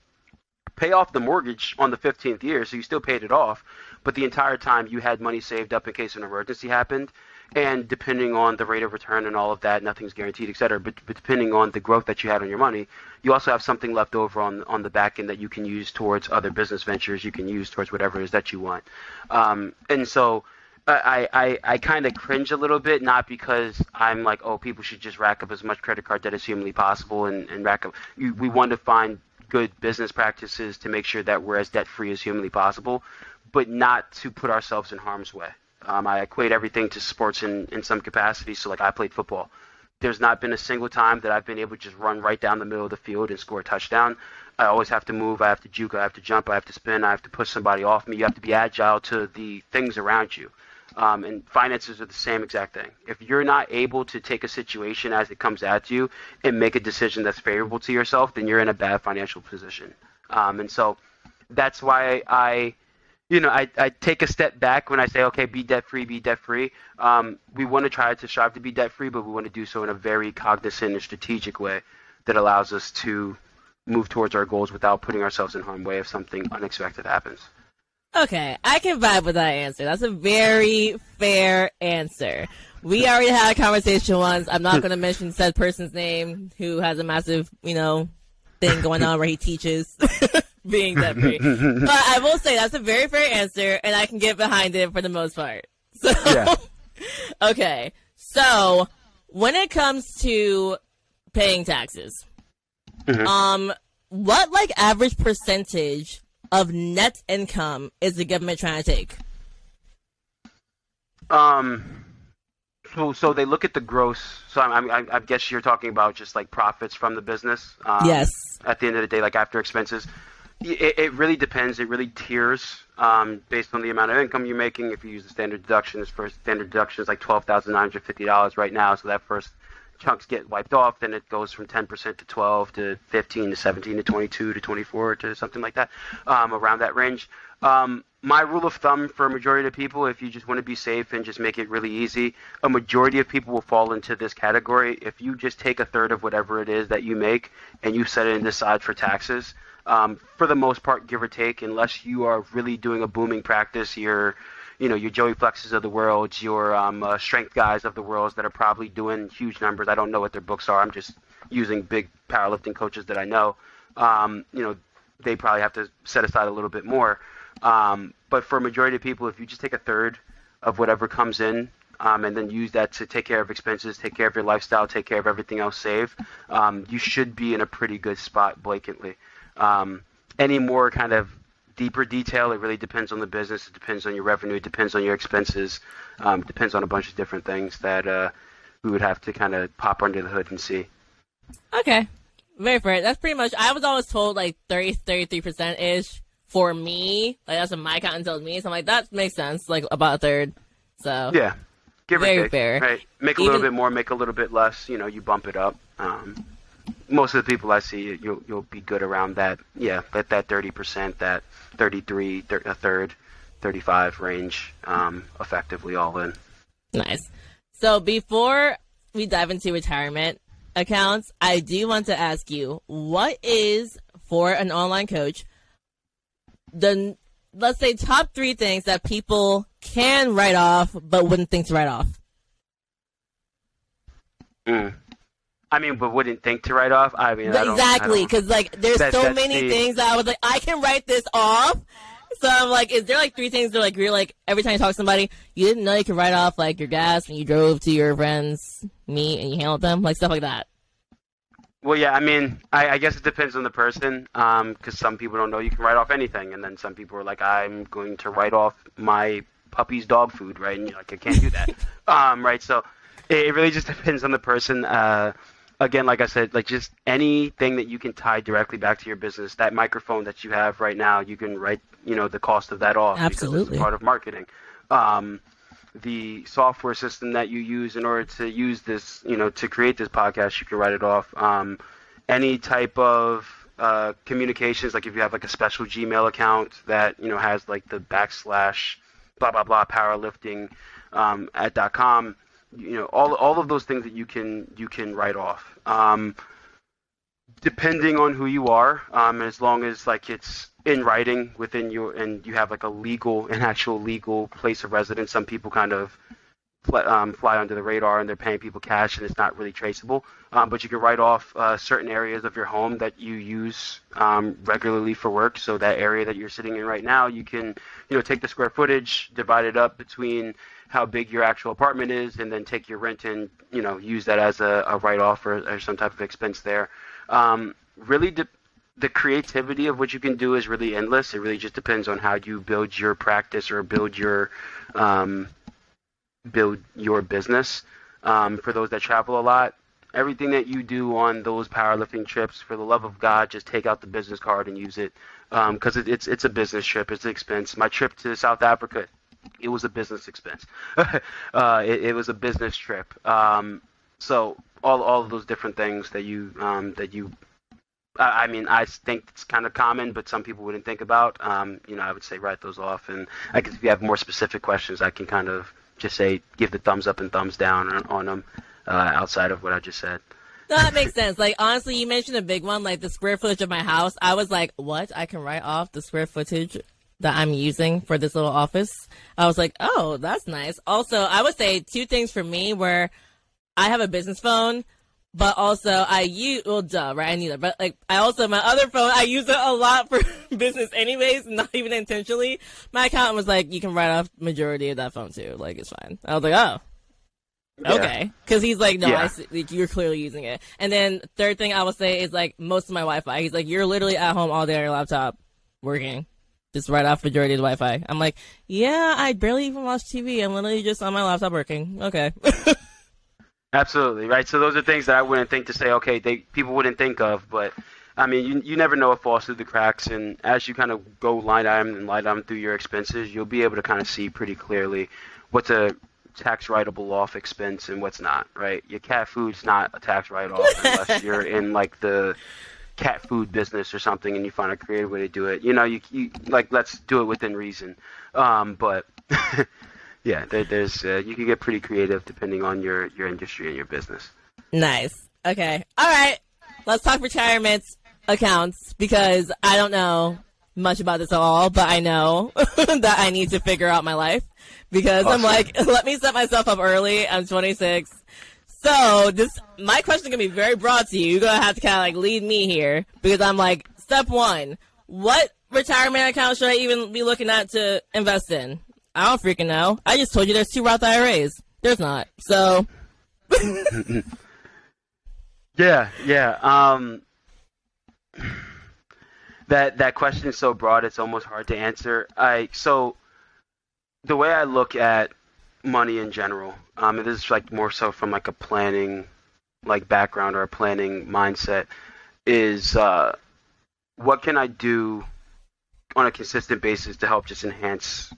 pay off the mortgage on the 15th year, so you still paid it off, but the entire time you had money saved up in case an emergency happened. And depending on the rate of return and all of that, nothing's guaranteed, et cetera. But, but depending on the growth that you had on your money, you also have something left over on on the back end that you can use towards other business ventures. You can use towards whatever it is that you want. Um, and so I, I, I kind of cringe a little bit, not because I'm like, oh, people should just rack up as much credit card debt as humanly possible and, and rack up. We want to find good business practices to make sure that we're as debt free as humanly possible, but not to put ourselves in harm's way. Um, I equate everything to sports in, in some capacity. So, like, I played football. There's not been a single time that I've been able to just run right down the middle of the field and score a touchdown. I always have to move. I have to juke. I have to jump. I have to spin. I have to push somebody off me. You have to be agile to the things around you. Um, and finances are the same exact thing. If you're not able to take a situation as it comes at you and make a decision that's favorable to yourself, then you're in a bad financial position. Um, and so that's why I you know, I, I take a step back when I say, okay, be debt free, be debt free. Um, we want to try to strive to be debt free, but we want to do so in a very cognizant and strategic way that allows us to move towards our goals without putting ourselves in harm's way if something unexpected happens. Okay, I can vibe with that answer. That's a very fair answer. We already had a conversation once. I'm not going to mention said person's name who has a massive, you know, thing going on where he teaches. being debt free. but I will say that's a very fair answer, and I can get behind it for the most part. So, yeah. okay. So, when it comes to paying taxes, mm-hmm. um, what like average percentage of net income is the government trying to take? Um, so so they look at the gross. So I, I, I guess you're talking about just like profits from the business. Um, yes. At the end of the day, like after expenses. It, it really depends. It really tiers um, based on the amount of income you're making. If you use the standard deductions, first standard deduction is like twelve thousand nine hundred fifty dollars right now. So that first chunks get wiped off. Then it goes from ten percent to twelve to fifteen to seventeen to twenty-two to twenty-four to something like that, um, around that range. Um, my rule of thumb for a majority of people, if you just want to be safe and just make it really easy, a majority of people will fall into this category. If you just take a third of whatever it is that you make and you set it aside for taxes um, for the most part, give or take, unless you are really doing a booming practice. You're, you know, your Joey Flexes of the world, your um, uh, strength guys of the world that are probably doing huge numbers. I don't know what their books are. I'm just using big powerlifting coaches that I know. Um, you know, they probably have to set aside a little bit more. Um, but for a majority of people, if you just take a third of whatever comes in um, and then use that to take care of expenses, take care of your lifestyle, take care of everything else save, um, you should be in a pretty good spot blatantly. Um, any more kind of deeper detail, it really depends on the business. It depends on your revenue. It depends on your expenses. Um, it depends on a bunch of different things that uh, we would have to kind of pop under the hood and see. Okay, very fair. That's pretty much. I was always told like 30, 33 percent ish for me. Like that's what my accountant told me. So I'm like, that makes sense. Like about a third. So yeah, give very or take. Fair. Right, make a Even, little bit more, make a little bit less. You know, you bump it up. Um, most of the people I see, you'll you'll be good around that. Yeah, that that thirty percent, that 33, thir- a third, thirty five range, um, effectively all in. Nice. So before we dive into retirement accounts, I do want to ask you, what is for an online coach the let's say top three things that people can write off but wouldn't think to write off? Mm. I mean, but wouldn't think to write off. I mean, exactly because like there's that, so many the... things that I was like, I can write this off. So I'm like, is there like three things that like you're like every time you talk to somebody, you didn't know you could write off like your gas when you drove to your friend's meet and you handled them, like stuff like that. Well, yeah, I mean, I, I guess it depends on the person, because um, some people don't know you can write off anything, and then some people are like, I'm going to write off my puppy's dog food, right? And you're like, I can't do that, um, right? So it really just depends on the person. Uh, again, like I said, like just anything that you can tie directly back to your business. That microphone that you have right now, you can write, you know, the cost of that off Absolutely. it's part of marketing. Um, the software system that you use in order to use this, you know, to create this podcast, you can write it off. Um, any type of uh, communications, like if you have like a special Gmail account that you know has like the backslash blah blah blah powerlifting um, at dot com, you know all all of those things that you can you can write off. Um, depending on who you are, um, as long as like it's in writing within your and you have like a legal an actual legal place of residence. Some people kind of fly, um, fly under the radar and they're paying people cash and it's not really traceable. Um, but you can write off uh, certain areas of your home that you use um, regularly for work. So that area that you're sitting in right now, you can you know take the square footage, divide it up between how big your actual apartment is, and then take your rent and you know use that as a, a write off or, or some type of expense there. Um, really. De- the creativity of what you can do is really endless. It really just depends on how you build your practice or build your um, build your business. Um, for those that travel a lot, everything that you do on those powerlifting trips, for the love of God, just take out the business card and use it because um, it, it's it's a business trip. It's an expense. My trip to South Africa, it was a business expense. uh, it, it, was a business trip. Um, so all all of those different things that you um, that you I mean, I think it's kind of common, but some people wouldn't think about. Um, you know, I would say write those off, and I guess if you have more specific questions, I can kind of just say give the thumbs up and thumbs down on, on them uh, outside of what I just said. No, that makes sense. Like honestly, you mentioned a big one, like the square footage of my house. I was like, what? I can write off the square footage that I'm using for this little office. I was like, oh, that's nice. Also, I would say two things for me where I have a business phone but also I use well duh right? I need it but like I also my other phone I use it a lot for business anyways not even intentionally. My accountant was like you can write off majority of that phone too. Like it's fine. I was like oh yeah. okay. Because he's like no yeah. I see, like, you're clearly using it. And then third thing I will say is like most of my Wi-Fi he's like you're literally at home all day on your laptop working. Just write off majority of the Wi-Fi. I'm like yeah I barely even watch TV I'm literally just on my laptop working. Okay Absolutely right. So those are things that I wouldn't think to say. Okay, they people wouldn't think of, but I mean, you you never know what falls through the cracks, and as you kind of go line item and line item through your expenses, you'll be able to kind of see pretty clearly what's a tax writable off expense and what's not. Right? Your cat food's not a tax write off unless you're in like the cat food business or something, and you find a creative way to do it. You know, you, you like let's do it within reason. Um, but yeah, there, there's uh, you can get pretty creative depending on your your industry and your business. Nice. Okay. All right. Let's talk retirement accounts because I don't know much about this at all, but I know that I need to figure out my life because awesome. I'm like, let me set myself up early. I'm 26. So this, my question is gonna be very broad to you. You're gonna have to kind of like lead me here because I'm like, step one, what retirement account should I even be looking at to invest in? I don't freaking know. I just told you there's two Roth IRAs. There's not. So. yeah, yeah. Um, that that question is so broad; it's almost hard to answer. I so the way I look at money in general, um, and this is like more so from like a planning, like background or a planning mindset, is uh, what can I do on a consistent basis to help just enhance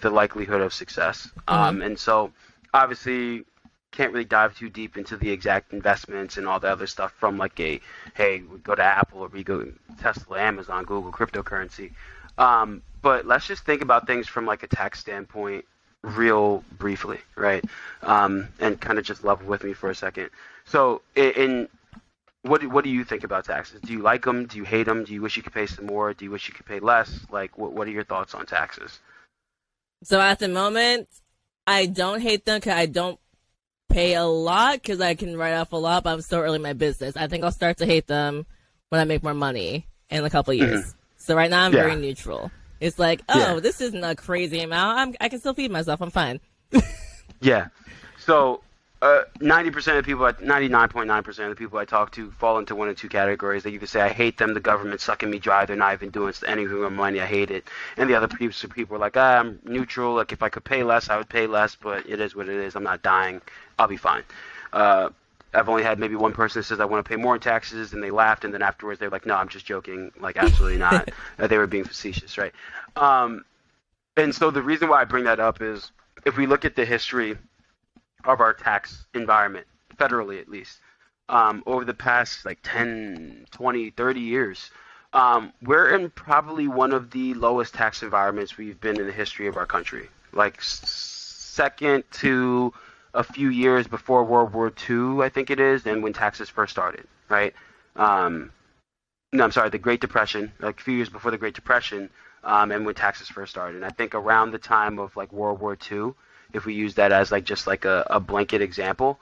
the likelihood of success. Mm-hmm. Um, and so obviously can't really dive too deep into the exact investments and all the other stuff from like a hey we go to Apple or we go Tesla, Amazon, Google, cryptocurrency. Um, but let's just think about things from like a tax standpoint, real briefly, right? Um, and kind of just level with me for a second. So in, in what what do you think about taxes? Do you like them? Do you hate them? Do you wish you could pay some more? Do you wish you could pay less? Like, what what are your thoughts on taxes? So at the moment, I don't hate them because I don't pay a lot because I can write off a lot, but I'm still early in my business. I think I'll start to hate them when I make more money in a couple years. Mm-hmm. So right now I'm yeah. very neutral. It's like, oh, yeah. this isn't a crazy amount. I'm, I can still feed myself. I'm fine. yeah. So uh, ninety percent of people, ninety-nine point nine percent of the people I talk to fall into one of two categories. They either say I hate them, the government's sucking me dry, they're not even doing anything with my money, I hate it, and the other people, people are like, ah, I'm neutral. Like if I could pay less, I would pay less, but it is what it is. I'm not dying. I'll be fine. Uh, I've only had maybe one person that says I want to pay more in taxes, and they laughed, and then afterwards they're like, "No, I'm just joking. Like, absolutely not." uh, they were being facetious, right? Um, and so the reason why I bring that up is if we look at the history of our tax environment, federally at least, um, over the past like 10, 20, 30 years. Um, we're in probably one of the lowest tax environments we've been in the history of our country. Like second to a few years before World War II, I think it is, and when taxes first started, right? Um, no, I'm sorry, the Great Depression, like a few years before the Great Depression, um, and when taxes first started. And I think around the time of like World War II, if we use that as like just like a, a blanket example,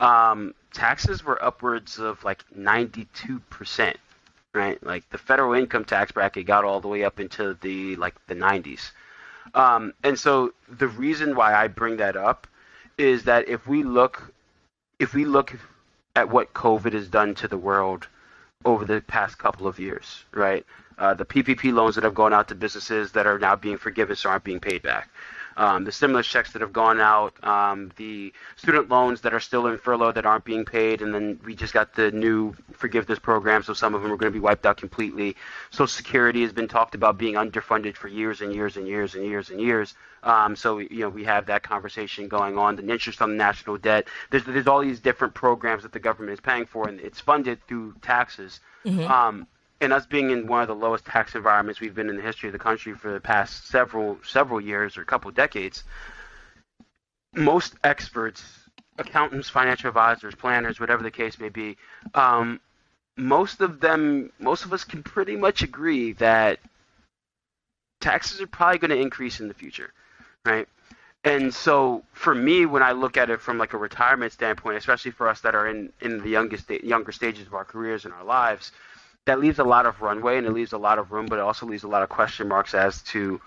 um, taxes were upwards of like 92%, right? Like the federal income tax bracket got all the way up into the like the 90s. Um, and so the reason why I bring that up is that if we look if we look at what COVID has done to the world over the past couple of years, right? Uh, the PPP loans that have gone out to businesses that are now being forgiven so aren't being paid back um, the stimulus checks that have gone out, um, the student loans that are still in furlough that aren't being paid, and then we just got the new forgiveness program, so some of them are going to be wiped out completely. Social Security has been talked about being underfunded for years and years and years and years and years. Um, so you know we have that conversation going on. The interest on the national debt. There's there's all these different programs that the government is paying for, and it's funded through taxes. Mm-hmm. And us being in one of the lowest tax environments we've been in the history of the country for the past several several years or a couple decades, most experts, accountants, financial advisors, planners, whatever the case may be, um, most of them, most of us can pretty much agree that taxes are probably going to increase in the future, right? And so for me, when I look at it from like a retirement standpoint, especially for us that are in, in the youngest younger stages of our careers and our lives, that leaves a lot of runway and it leaves a lot of room, but it also leaves a lot of question marks as to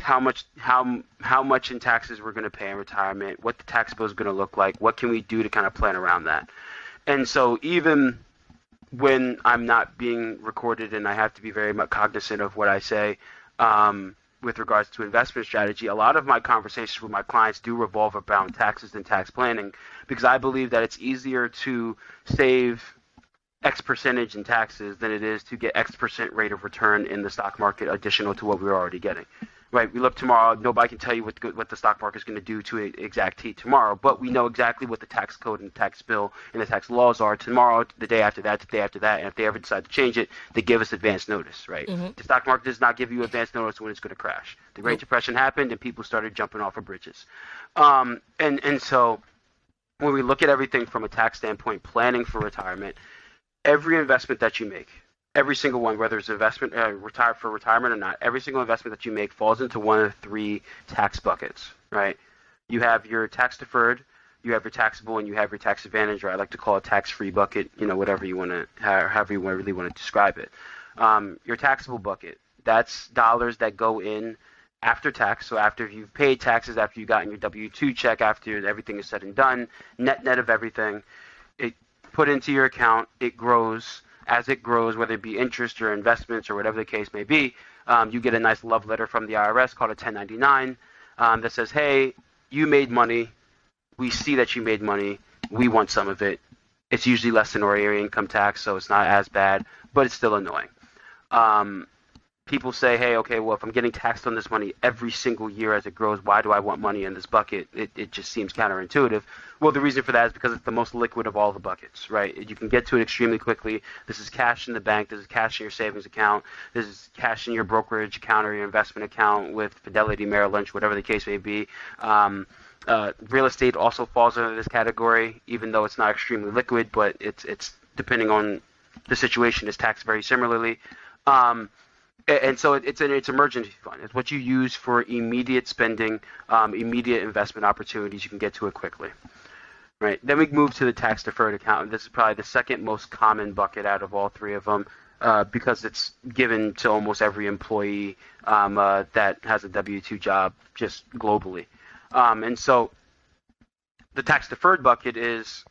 how much how how much in taxes we're going to pay in retirement, what the tax bill is going to look like, what can we do to kind of plan around that. And so even when I'm not being recorded and I have to be very much cognizant of what I say um, with regards to investment strategy, a lot of my conversations with my clients do revolve around taxes and tax planning because I believe that it's easier to save X percentage in taxes than it is to get X percent rate of return in the stock market additional to what we're already getting. Right, we look tomorrow. Nobody can tell you what the, what the stock market is going to do to exact T tomorrow, but we know exactly what the tax code and the tax bill and the tax laws are tomorrow, the day after that, the day after that, and if they ever decide to change it, they give us advance notice. Right, mm-hmm. the stock market does not give you advance notice when it's going to crash. The Great Depression happened, and people started jumping off of bridges, um, and and so when we look at everything from a tax standpoint, planning for retirement every investment that you make, every single one, whether it's investment uh, retire for retirement or not, every single investment that you make falls into one of three tax buckets, right? You have your tax deferred, you have your taxable, and you have your tax advantage, or I like to call it tax free bucket, you know, whatever you want to, however you really want to describe it. Um, your taxable bucket, that's dollars that go in after tax. So after you've paid taxes, after you've gotten your W 2 check, after everything is said and done, net net of everything, it put into your account, it grows. As it grows, whether it be interest or investments or whatever the case may be, um, you get a nice love letter from the IRS called a 1099 um, that says, hey, you made money. We see that you made money. We want some of it. It's usually less than ordinary income tax, so it's not as bad, but it's still annoying. Um, people say, hey, okay, well, if I'm getting taxed on this money every single year as it grows, why do I want money in this bucket? It, it just seems counterintuitive. Well, the reason for that is because it's the most liquid of all the buckets, right? You can get to it extremely quickly. This is cash in the bank. This is cash in your savings account. This is cash in your brokerage account or your investment account with Fidelity, Merrill Lynch, whatever the case may be. Um, uh, real estate also falls under this category, even though it's not extremely liquid, but it's it's depending on the situation is taxed very similarly. Um, and so it's an it's emergency fund. It's what you use for immediate spending, um, immediate investment opportunities. You can get to it quickly. Right. Then we move to the tax deferred account. This is probably the second most common bucket out of all three of them. Uh, because it's given to almost every employee um, uh, that has a W 2 job just globally. Um, and so the tax deferred bucket is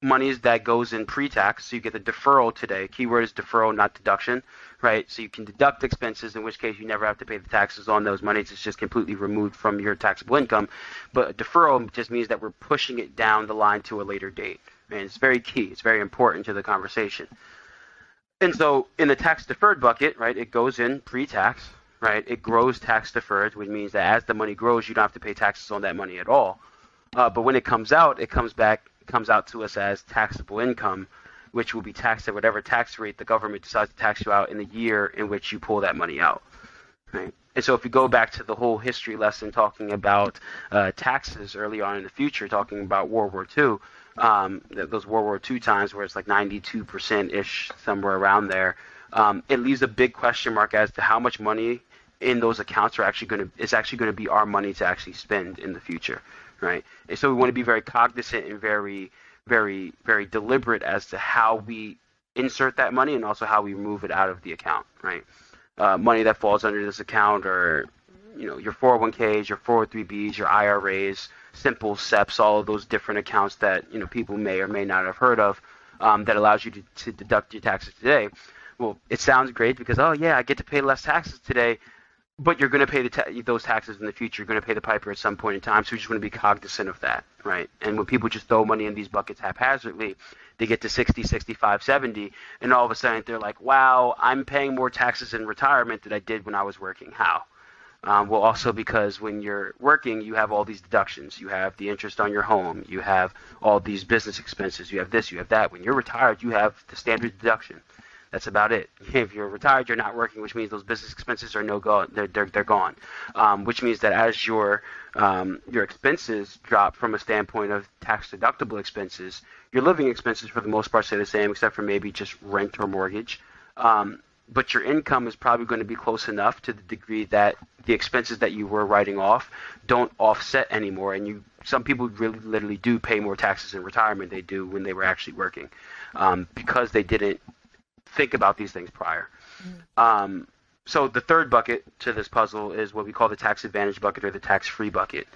monies that goes in pre-tax, so you get the deferral today. Keyword is deferral, not deduction, right? So you can deduct expenses, in which case you never have to pay the taxes on those monies. It's just completely removed from your taxable income. But deferral just means that we're pushing it down the line to a later date. And it's very key. It's very important to the conversation. And so in the tax deferred bucket, right, it goes in pre-tax, right? It grows tax deferred, which means that as the money grows, you don't have to pay taxes on that money at all. Uh, but when it comes out, it comes back comes out to us as taxable income. which will be taxed at whatever tax rate the government decides to tax you out in the year in which you pull that money out. Right? And so if we go back to the whole history lesson talking about uh, taxes early on in the future, talking about World War II, um, those World War II times where it's like 92% ish, somewhere around there, um, it leaves a big question mark as to how much money in those accounts are actually going to is actually going to be our money to actually spend in the future, right? And so we want to be very cognizant and very, very, very deliberate as to how we insert that money and also how we move it out of the account, right? uh, money that falls under this account or you know your 401ks, your 403bs, your IRAs, simple SEPs, all of those different accounts that you know people may or may not have heard of um, that allows you to, to deduct your taxes today. Well, it sounds great because oh yeah, I get to pay less taxes today, but you're going to pay the ta- those taxes in the future. You're going to pay the piper at some point in time, so you just want to be cognizant of that, right? And when people just throw money in these buckets haphazardly, they get to 60, 65, 70, and all of a sudden they're like, wow, I'm paying more taxes in retirement than I did when I was working. How? Um, well, also because when you're working, you have all these deductions. You have the interest on your home. You have all these business expenses. You have this. You have that. When you're retired, you have the standard deduction. That's about it. If you're retired, you're not working, which means those business expenses are no go. They're they're, they're gone. Um, which means that as your um, your expenses drop from a standpoint of tax deductible expenses, your living expenses for the most part stay the same, except for maybe just rent or mortgage. Um, but your income is probably going to be close enough to the degree that the expenses that you were writing off don't offset anymore, and you some people really literally do pay more taxes in retirement they do when they were actually working um, because they didn't think about these things prior. Mm. Um, so the third bucket to this puzzle is what we call the tax advantage bucket or the tax free bucket.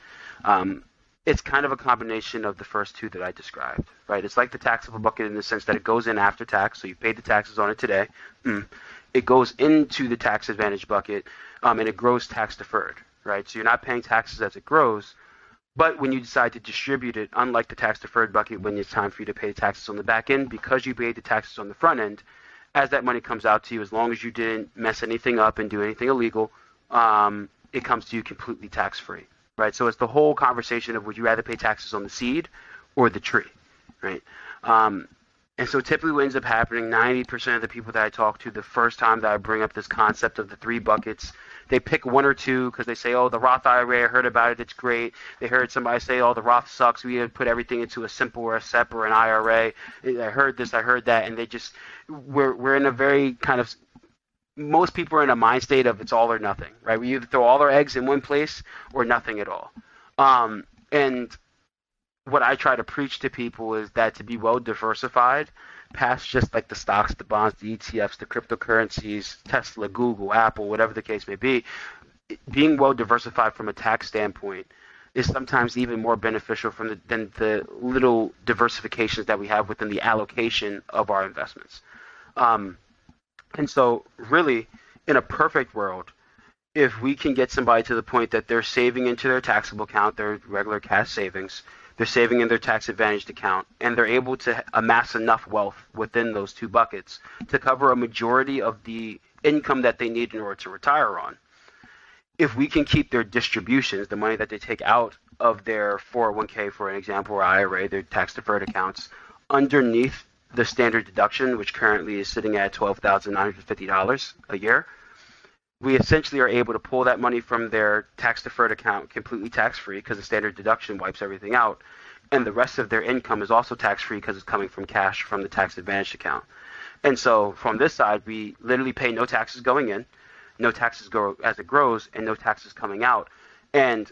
Um, it's kind of a combination of the first two that I described, right? It's like the taxable bucket in the sense that it goes in after tax, so you paid the taxes on it today. Mm. It goes into the tax advantage bucket, um, and it grows tax deferred, right? So you're not paying taxes as it grows, but when you decide to distribute it, unlike the tax deferred bucket, when it's time for you to pay taxes on the back end, because you paid the taxes on the front end, as that money comes out to you, as long as you didn't mess anything up and do anything illegal, um, it comes to you completely tax free, right? So it's the whole conversation of would you rather pay taxes on the seed or the tree, right? Um, and so typically what ends up happening, 90% of the people that I talk to, the first time that I bring up this concept of the three buckets, they pick one or two because they say, oh, the Roth IRA, I heard about it, it's great. They heard somebody say, oh, the Roth sucks. We put everything into a simple or a SEP or an IRA. I heard this, I heard that, and they just we're we're in a very kind of most people are in a mind state of it's all or nothing, right? We either throw all our eggs in one place or nothing at all. Um, and what I try to preach to people is that to be well diversified, past just like the stocks, the bonds, the ETFs, the cryptocurrencies, Tesla, Google, Apple, whatever the case may be, being well diversified from a tax standpoint is sometimes even more beneficial from the, than the little diversifications that we have within the allocation of our investments. Um, and so, really, in a perfect world, if we can get somebody to the point that they're saving into their taxable account, their regular cash savings, they're saving in their tax advantaged account, and they're able to amass enough wealth within those two buckets to cover a majority of the income that they need in order to retire on. If we can keep their distributions, the money that they take out of their 401k, for an example, or IRA, their tax deferred accounts, underneath the standard deduction, which currently is sitting at $12,950 a year, we essentially are able to pull that money from their tax deferred account completely tax free because the standard deduction wipes everything out. And the rest of their income is also tax free because it's coming from cash from the tax advantage account. And so from this side, we literally pay no taxes going in, no taxes go as it grows, and no taxes coming out. And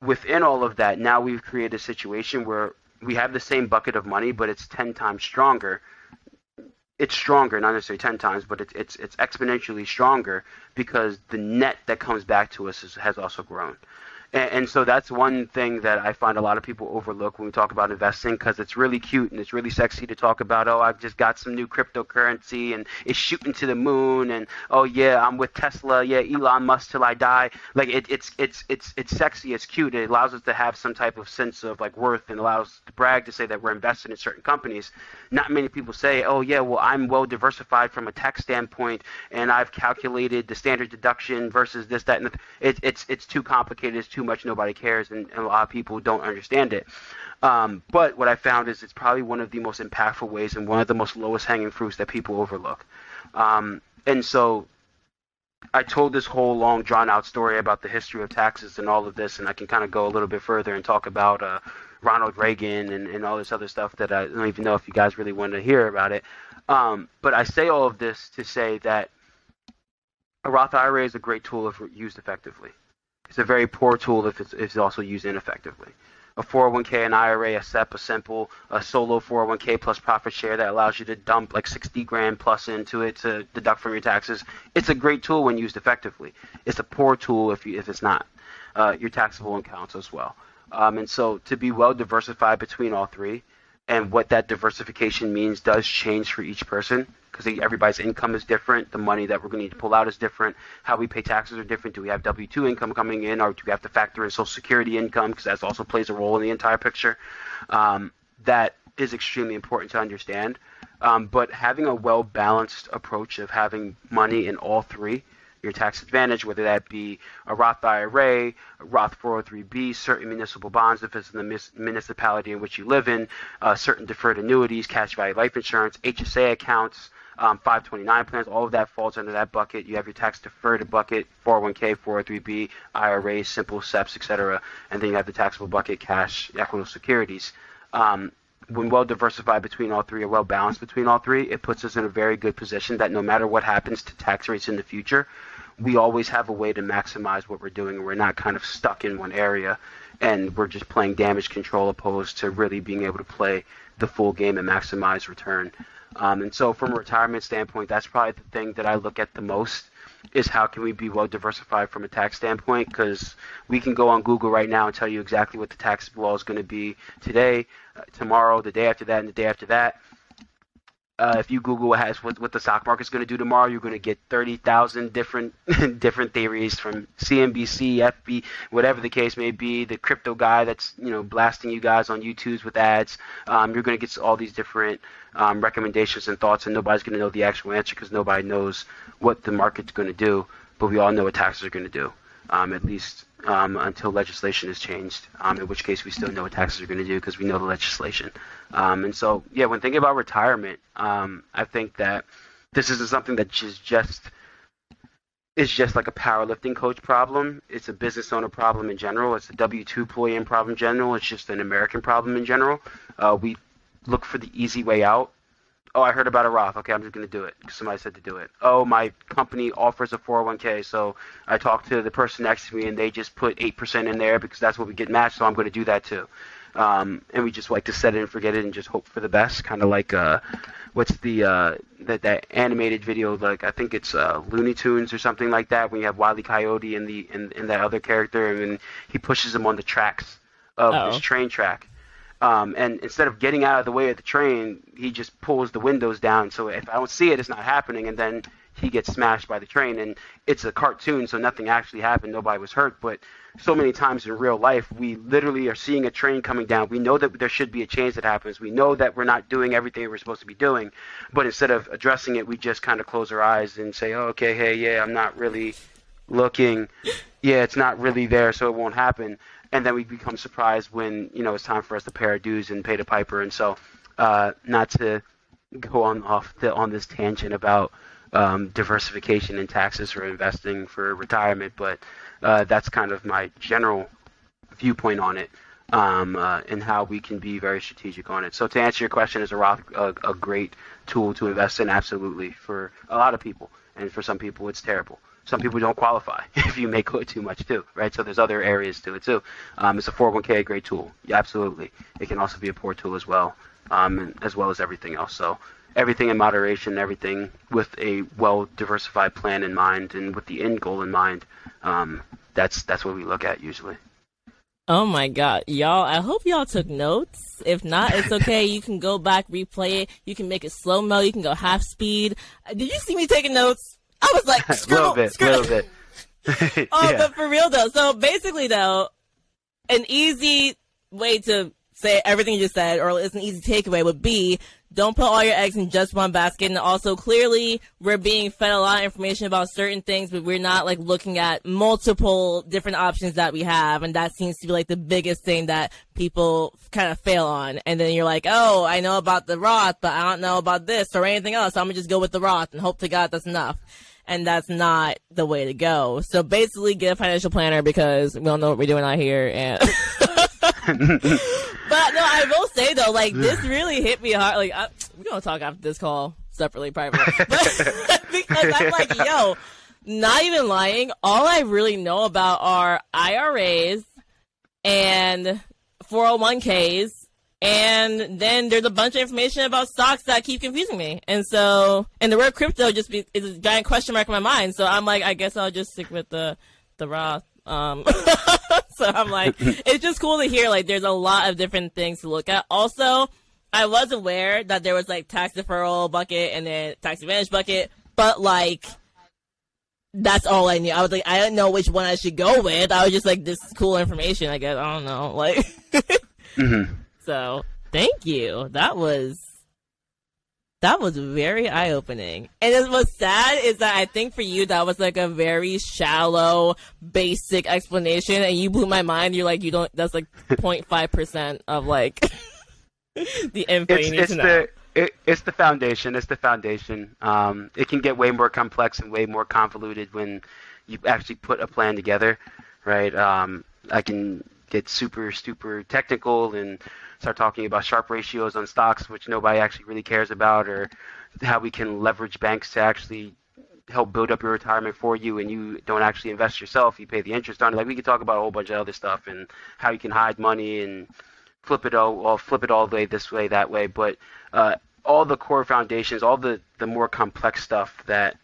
within all of that, now we've created a situation where we have the same bucket of money, but it's 10 times stronger. It's stronger, not necessarily 10 times, but it's, it's, it's exponentially stronger because the net that comes back to us is, has also grown. And, and, so that's one thing that I find a lot of people overlook when we talk about investing because it's really cute and it's really sexy to talk about, oh, I've just got some new cryptocurrency and it's shooting to the moon and oh yeah, I'm with Tesla, yeah, Elon Musk till I die. Like it, it's it's it's it's sexy, it's cute. It allows us to have some type of sense of like worth and allows to brag to say that we're invested in certain companies. Not many people say, oh yeah, well I'm well diversified from a tax standpoint and I've calculated the standard deduction versus this, that, and the, it, it's it's too complicated, it's too too much, nobody cares, and, and a lot of people don't understand it. Um, but what I found is it's probably one of the most impactful ways and one of the most lowest hanging fruits that people overlook. Um, and so I told this whole long drawn out story about the history of taxes and all of this, and I can kind of go a little bit further and talk about uh, Ronald Reagan and, and all this other stuff that I don't even know if you guys really want to hear about it. Um, but I say all of this to say that a Roth IRA is a great tool if used effectively. It's a very poor tool if it's, if it's also used ineffectively a 401k, an IRA, a SEP, a simple, a solo 401k plus profit share that allows you to dump like 60 grand plus into it to deduct from your taxes. It's a great tool when used effectively. It's a poor tool if you if it's not. Uh, your taxable accounts as well. Um, and so to be well diversified between all three, and what that diversification means does change for each person because everybody's income is different. The money that we're going to need to pull out is different. How we pay taxes are different. Do we have W 2 income coming in, or do we have to factor in Social Security income because that also plays a role in the entire picture? Um, that is extremely important to understand. Um, but having a well balanced approach of having money in all three your tax advantage, whether that be a Roth IRA, a Roth 403b, certain municipal bonds if it's in the municipality in which you live in, uh, certain deferred annuities, cash value life insurance, HSA accounts, um, 529 plans, all of that falls under that bucket. You have your tax deferred bucket, 401k, 403b, IRAs, simple SEPs, etc. And then you have the taxable bucket, cash, equitable securities. Um, when well diversified between all three or well balanced between all three, it puts us in a very good position that no matter what happens to tax rates in the future, we always have a way to maximize what we're doing we're not kind of stuck in one area and we're just playing damage control opposed to really being able to play the full game and maximize return. Um, and so from a retirement standpoint, that's probably the thing that I look at the most is how can we be well diversified from a tax standpoint? Because we can go on Google right now and tell you exactly what the tax law is going to be today, uh, tomorrow, the day after that, and the day after that uh, if you Google what has what, what the stock market's going to do tomorrow, you're going to get thirty thousand different different theories from CNBC, FB, whatever the case may be. The crypto guy that's you know blasting you guys on YouTube's with ads. Um, you're going to get all these different um, recommendations and thoughts, and nobody's going to know the actual answer because nobody knows what the market's going to do. But we all know what taxes are going to do um, at least um, until legislation is changed, um, in which case we still know what taxes are going to do because we know the legislation. Um, and so, yeah, when thinking about retirement, um, I think that this isn't something that is just is just like a powerlifting coach problem. It's a business owner problem in general. It's a W-2 employee problem in general. It's just an American problem in general. Uh, we look for the easy way out oh, I heard about a Roth. Okay, I'm just going to do it because somebody said to do it. Oh, my company offers a 401k, so I talked to the person next to me and they just put 8% in there because that's what we get matched, so I'm going to do that too. Um, and we just like to set it and forget it and just hope for the best, kind of like uh, what's the uh, that that animated video like I think it's uh, Looney Tunes or something like that when you have Wiley Coyote and the and, in that other character and he pushes him on the tracks of Uh-oh. this train track um, and instead of getting out of the way of the train, he just pulls the windows down. So if I don't see it, it's not happening. And then he gets smashed by the train. And it's a cartoon, so nothing actually happened. Nobody was hurt. But so many times in real life, we literally are seeing a train coming down. We know that there should be a change that happens. We know that we're not doing everything we're supposed to be doing. But instead of addressing it, we just kind of close our eyes and say, oh, okay, hey, yeah, I'm not really looking. Yeah, it's not really there, so it won't happen and then we become surprised when you know it's time for us to pay our dues and pay the piper. And so, uh, not to go on off the, on this tangent about um, diversification in taxes or investing for retirement, but uh, that's kind of my general viewpoint on it. Um, uh, and how we can be very strategic on it. So to answer your question, is a Roth a, a great tool to invest in? Absolutely, for a lot of people, and for some people, it's terrible some people don't qualify if you make too much too, right? So there's other areas to it too. Um, it's a 401k, a great tool. Yeah, absolutely. It can also be a poor tool as well, um, as well as everything else. So everything in moderation, everything with a well diversified plan in mind and with the end goal in mind. Um, that's that's what we look at usually. Oh my god, y'all! I hope y'all took notes. If not, it's okay. you can go back, replay it. You can make it slow mo. You can go half speed. Did you see me taking notes? I was like, a little bit, a little bit. oh, yeah. but for real though. So basically, though, an easy way to say everything you just said, or it's an easy takeaway, would be don't put all your eggs in just one basket. And also, clearly, we're being fed a lot of information about certain things, but we're not like looking at multiple different options that we have. And that seems to be like the biggest thing that people kind of fail on. And then you're like, oh, I know about the Roth, but I don't know about this or anything else. So I'm gonna just go with the Roth and hope to God that's enough. And that's not the way to go. So basically, get a financial planner because we don't know what we're doing out here. And but no, I will say though, like this really hit me hard. Like I, we're gonna talk after this call separately, privately, because I'm like, yo, not even lying. All I really know about are IRAs and 401ks, and then there's a bunch of information about stocks that keep confusing me. And so, and the word crypto just be, is a giant question mark in my mind. So I'm like, I guess I'll just stick with the the Roth. Um, so I'm like, it's just cool to hear like there's a lot of different things to look at. Also, I was aware that there was like tax deferral bucket and then tax advantage bucket, but like that's all I knew. I was like, I didn't know which one I should go with. I was just like, this is cool information. I guess I don't know, like. mm-hmm. So thank you. That was that was very eye opening. And what's sad is that I think for you that was like a very shallow, basic explanation, and you blew my mind. You're like, you don't. That's like 0.5 percent of like the info it's, you need it's to know. The, it, it's the foundation. It's the foundation. Um, it can get way more complex and way more convoluted when you actually put a plan together, right? Um, I can get super, super technical and start talking about Sharpe ratios on stocks, which nobody actually really cares about, or how we can leverage banks to actually help build up your retirement for you and you don't actually invest yourself you pay the interest on it. Like we could talk about a whole bunch of other stuff and how you can hide money and flip it all or flip it all the way this way that way. But uh, all the core foundations all the the more complex stuff that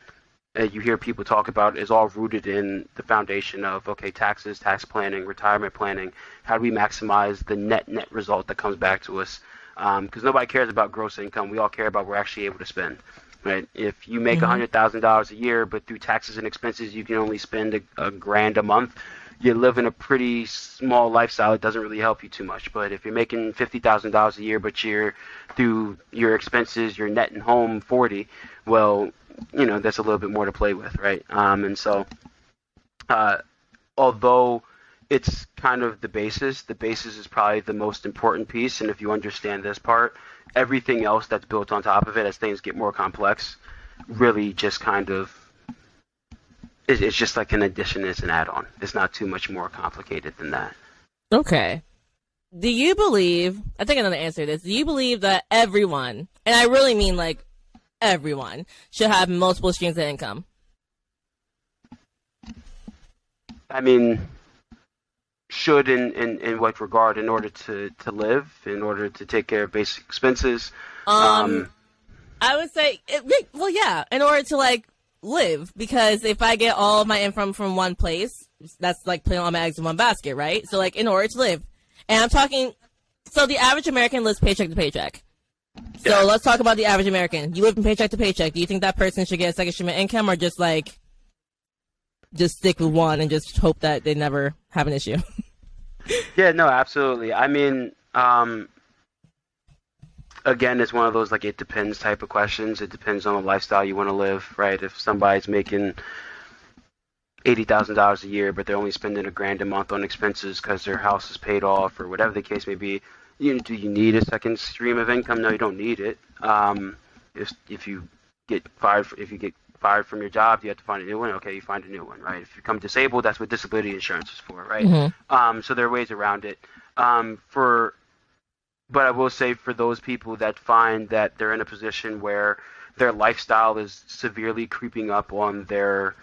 uh, you hear people talk about is all rooted in the foundation of okay taxes tax planning retirement planning. How do we maximize the net net result that comes back to us? Because um, nobody cares about gross income. We all care about what we're actually able to spend right? If you make a hundred thousand dollars a year but through taxes and expenses you can only spend a, a grand a month you live in a pretty small lifestyle. It doesn't really help you too much. But if you're making fifty thousand dollars a year but you're through your expenses you're netting home forty well you know that's a little bit more to play with, right? Um, and so, uh, although it's kind of the basis, the basis is probably the most important piece. And if you understand this part, everything else that's built on top of it, as things get more complex, really just kind of it's just like an addition, it's an add-on. It's not too much more complicated than that. Okay. Do you believe? I think I know the answer to this. Do you believe that everyone, and I really mean like everyone should have multiple streams of income. I mean, should in, in, in what regard? In order to, to live, in order to take care of basic expenses. Um, um I would say, it, well, yeah, in order to like live, because if I get all of my income from one place, that's like putting all my eggs in one basket, right? So like, in order to live, and I'm talking, so the average American lives paycheck to paycheck. So yeah. let's talk about the average American. You live from paycheck to paycheck. Do you think that person should get a second stream of income or just like just stick with one and just hope that they never have an issue? yeah, no, absolutely. I mean, um, again, it's one of those like it depends type of questions. It depends on the lifestyle you want to live, right? If somebody's making eighty thousand dollars a year, but they're only spending a grand a month on expenses because their house is paid off or whatever the case may be, you do you need a second stream of income? No, you don't need it. Um, if if you get fired, if you get fired from your job, you have to find a new one. Okay, you find a new one, right? If you become disabled, that's what disability insurance is for, right? Mm-hmm. Um, so there are ways around it. Um, for, but I will say for those people that find that they're in a position where their lifestyle is severely creeping up on their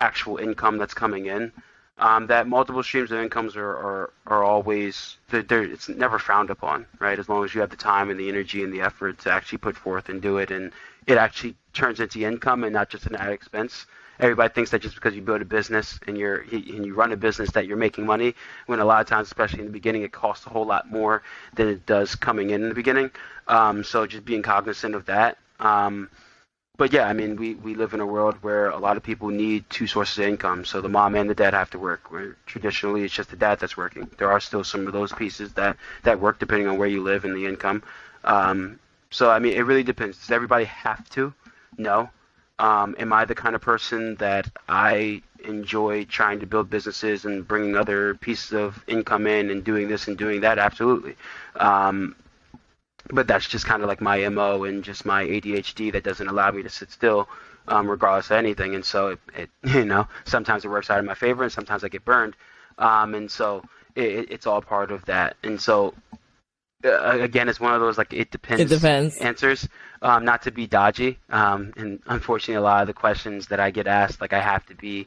actual income that's coming in, um, that multiple streams of incomes are, are, are always they're, they're, it's never frowned upon, right? As long as you have the time and the energy and the effort to actually put forth and do it, and it actually turns into income and not just an expense. Everybody thinks that just because you build a business and you're and you run a business that you're making money, when a lot of times, especially in the beginning, it costs a whole lot more than it does coming in in the beginning. Um, so just being cognizant of that. Um, but yeah, I mean, we, we live in a world where a lot of people need two sources of income. So the mom and the dad have to work. Where traditionally it's just the dad that's working. There are still some of those pieces that, that work depending on where you live and the income. Um, so I mean, it really depends. Does everybody have to? No. Um, am I the kind of person that I enjoy trying to build businesses and bringing other pieces of income in and doing this and doing that? Absolutely. Um, but that's just kind of like my mo and just my ADHD that doesn't allow me to sit still, um, regardless of anything. And so it, it, you know, sometimes it works out in my favor, and sometimes I get burned. Um, and so it, it's all part of that. And so uh, again, it's one of those like it depends. It depends. Answers, um, not to be dodgy. Um, and unfortunately, a lot of the questions that I get asked, like I have to be.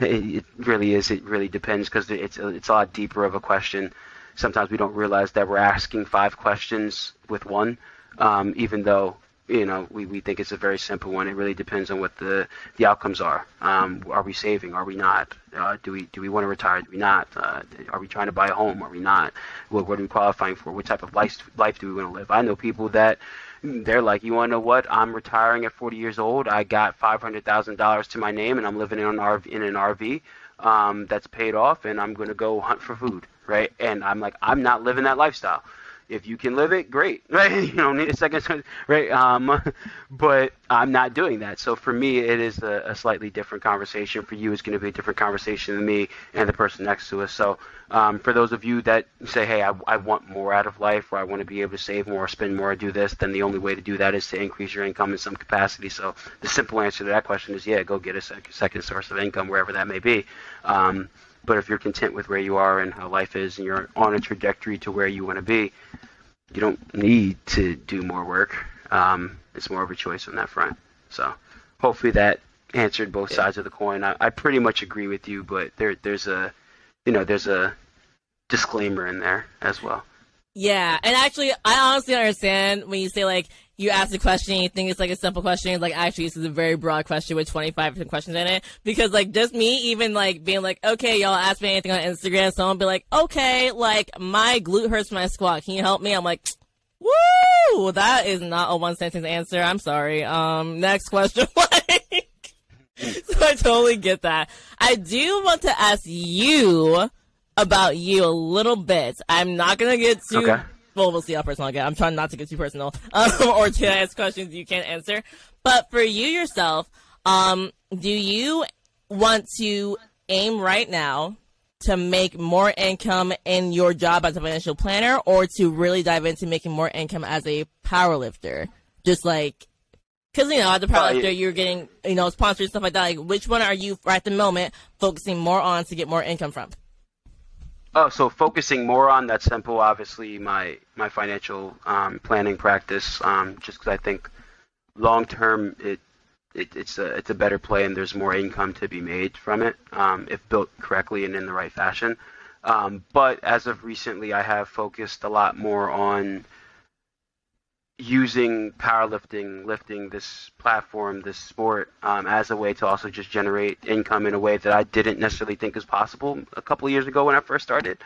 It, it really is. It really depends because it's it's a lot deeper of a question. Sometimes we don't realize that we're asking five questions with one, um, even though you know, we, we think it's a very simple one. It really depends on what the, the outcomes are. Um, are we saving? Are we not? Uh, do we do we want to retire? Do we not? Uh, are we trying to buy a home? Are we not? What, what are we qualifying for? What type of life life do we want to live? I know people that they're like, you want to know what? I'm retiring at 40 years old. I got $500,000 to my name, and I'm living in an RV, in an RV um, that's paid off, and I'm going to go hunt for food, right? And I'm like, I'm not living that lifestyle if you can live it, great, right? You don't need a second, right? Um, but I'm not doing that. So for me, it is a, a, slightly different conversation. For you, it's going to be a different conversation than me and the person next to us. So um, for those of you that say, hey, I, I want more out of life, or I want to be able to save more, spend more, do this, then the only way to do that is to increase your income in some capacity. So the simple answer to that question is, yeah, go get a sec- second source of income wherever that may be. Um, but if you're content with where you are and how life is, and you're on a trajectory to where you want to be, you don't need to do more work. Um, it's more of a choice on that front. So hopefully that answered both sides of the coin. I, I pretty much agree with you, but there there's a you know there's a disclaimer in there as well. Yeah, and actually, I honestly understand when you say like you ask a question, you think it's like a simple question, it's like actually this is a very broad question with 25 questions in it. Because like just me even like being like, okay, y'all ask me anything on Instagram, someone be like, okay, like my glute hurts I squat, can you help me? I'm like, woo, that is not a one sentence answer. I'm sorry. Um, next question. so I totally get that. I do want to ask you about you a little bit. I'm not gonna get too. Okay. Well, we'll see how personal I get. I'm trying not to get too personal, um, or to ask questions you can't answer. But for you yourself, um, do you want to aim right now to make more income in your job as a financial planner, or to really dive into making more income as a power lifter? Just like because you know, as a power lifter, you're getting you know sponsors stuff like that. Like, which one are you at the moment focusing more on to get more income from? Oh, so focusing more on that simple, obviously my my financial um, planning practice, um, just because I think long term it, it, it's a it's a better play and there's more income to be made from it um, if built correctly and in the right fashion. Um, but as of recently, I have focused a lot more on using powerlifting, lifting this platform, this sport, um, as a way to also just generate income in a way that I didn't necessarily think was possible a couple of years ago when I first started,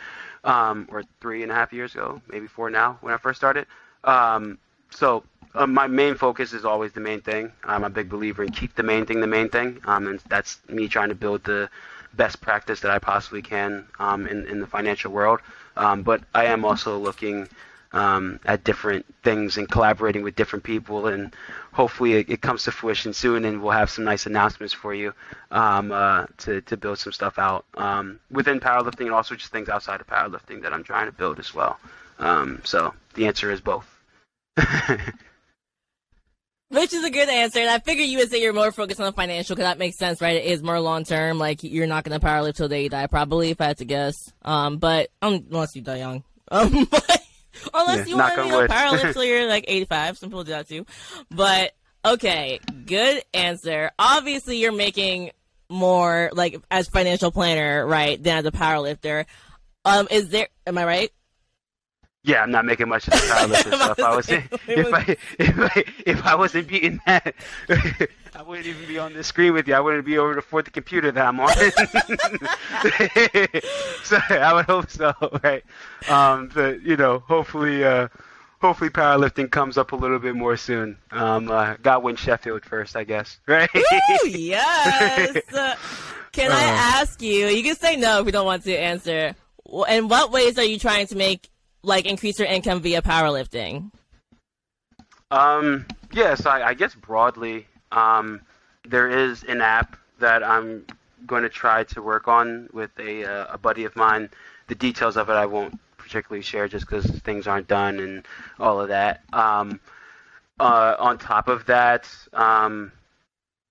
um, or three and a half years ago, maybe four now when I first started. Um, so uh, my main focus is always the main thing. I'm a big believer in keep the main thing the main thing, um, and that's me trying to build the best practice that I possibly can um, in in the financial world. Um, but I am also looking um, at different things and collaborating with different people. And hopefully it, it, comes to fruition soon, and we'll have some nice announcements for you um, uh, to to build some stuff out um, within powerlifting and also just things outside of powerlifting that I'm trying to build as well. Um, so the answer is both. Which is a good answer. And I figured you would say you're more focused on the financial because that makes sense, right? It is more long term. Like you're not going to powerlift till you die, probably, if I had to guess. Um, but um, unless you die young. Um, but Unless you want to be a powerlifter you're like 85. Some people do that too. But okay, good answer. Obviously, you're making more like as financial planner, right, than as a powerlifter. Um, is there? Am I right? Yeah, I'm not making much of the powerlifting stuff. I was if I if I if I wasn't beating that, I wouldn't even be on the screen with you. I wouldn't be over to for the computer that I'm on. so I would hope so, right? Um, but you know, hopefully, uh, hopefully powerlifting comes up a little bit more soon. Um, uh, got win Sheffield first, I guess. Right? Ooh, yes. can I uh. ask you? You can say no if you don't want to answer. In what ways are you trying to make like increase your income via powerlifting? Um, yes, I, I guess broadly, um, there is an app that I'm going to try to work on with a, uh, a buddy of mine. The details of it I won't particularly share just because things aren't done and all of that. Um, uh, on top of that, um,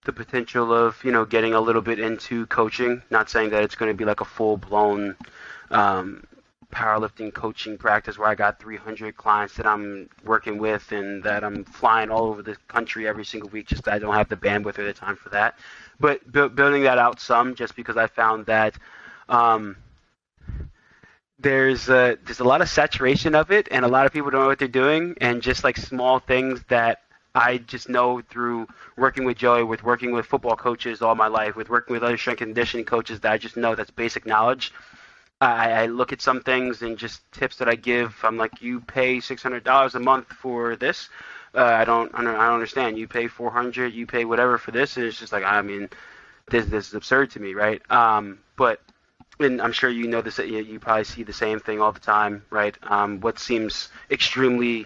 the potential of you know getting a little bit into coaching. Not saying that it's going to be like a full blown um, powerlifting coaching practice where I got 300 clients that I'm working with and that I'm flying all over the country every single week. Just I don't have the bandwidth or the time for that. But bu- building that out some, just because I found that um, there's a, there's a lot of saturation of it, and a lot of people don't know what they're doing, and just like small things that I just know through working with Joey, with working with football coaches all my life, with working with other strength and conditioning coaches that I just know that's basic knowledge I, I look at some things and just tips that I give. I'm like, you pay six hundred dollars a month for this. Uh, I don't, I don't, understand. You pay four hundred, you pay whatever for this, and it's just like, I mean, this, this is absurd to me, right? Um, but, and I'm sure you know this. You, you probably see the same thing all the time, right? Um, what seems extremely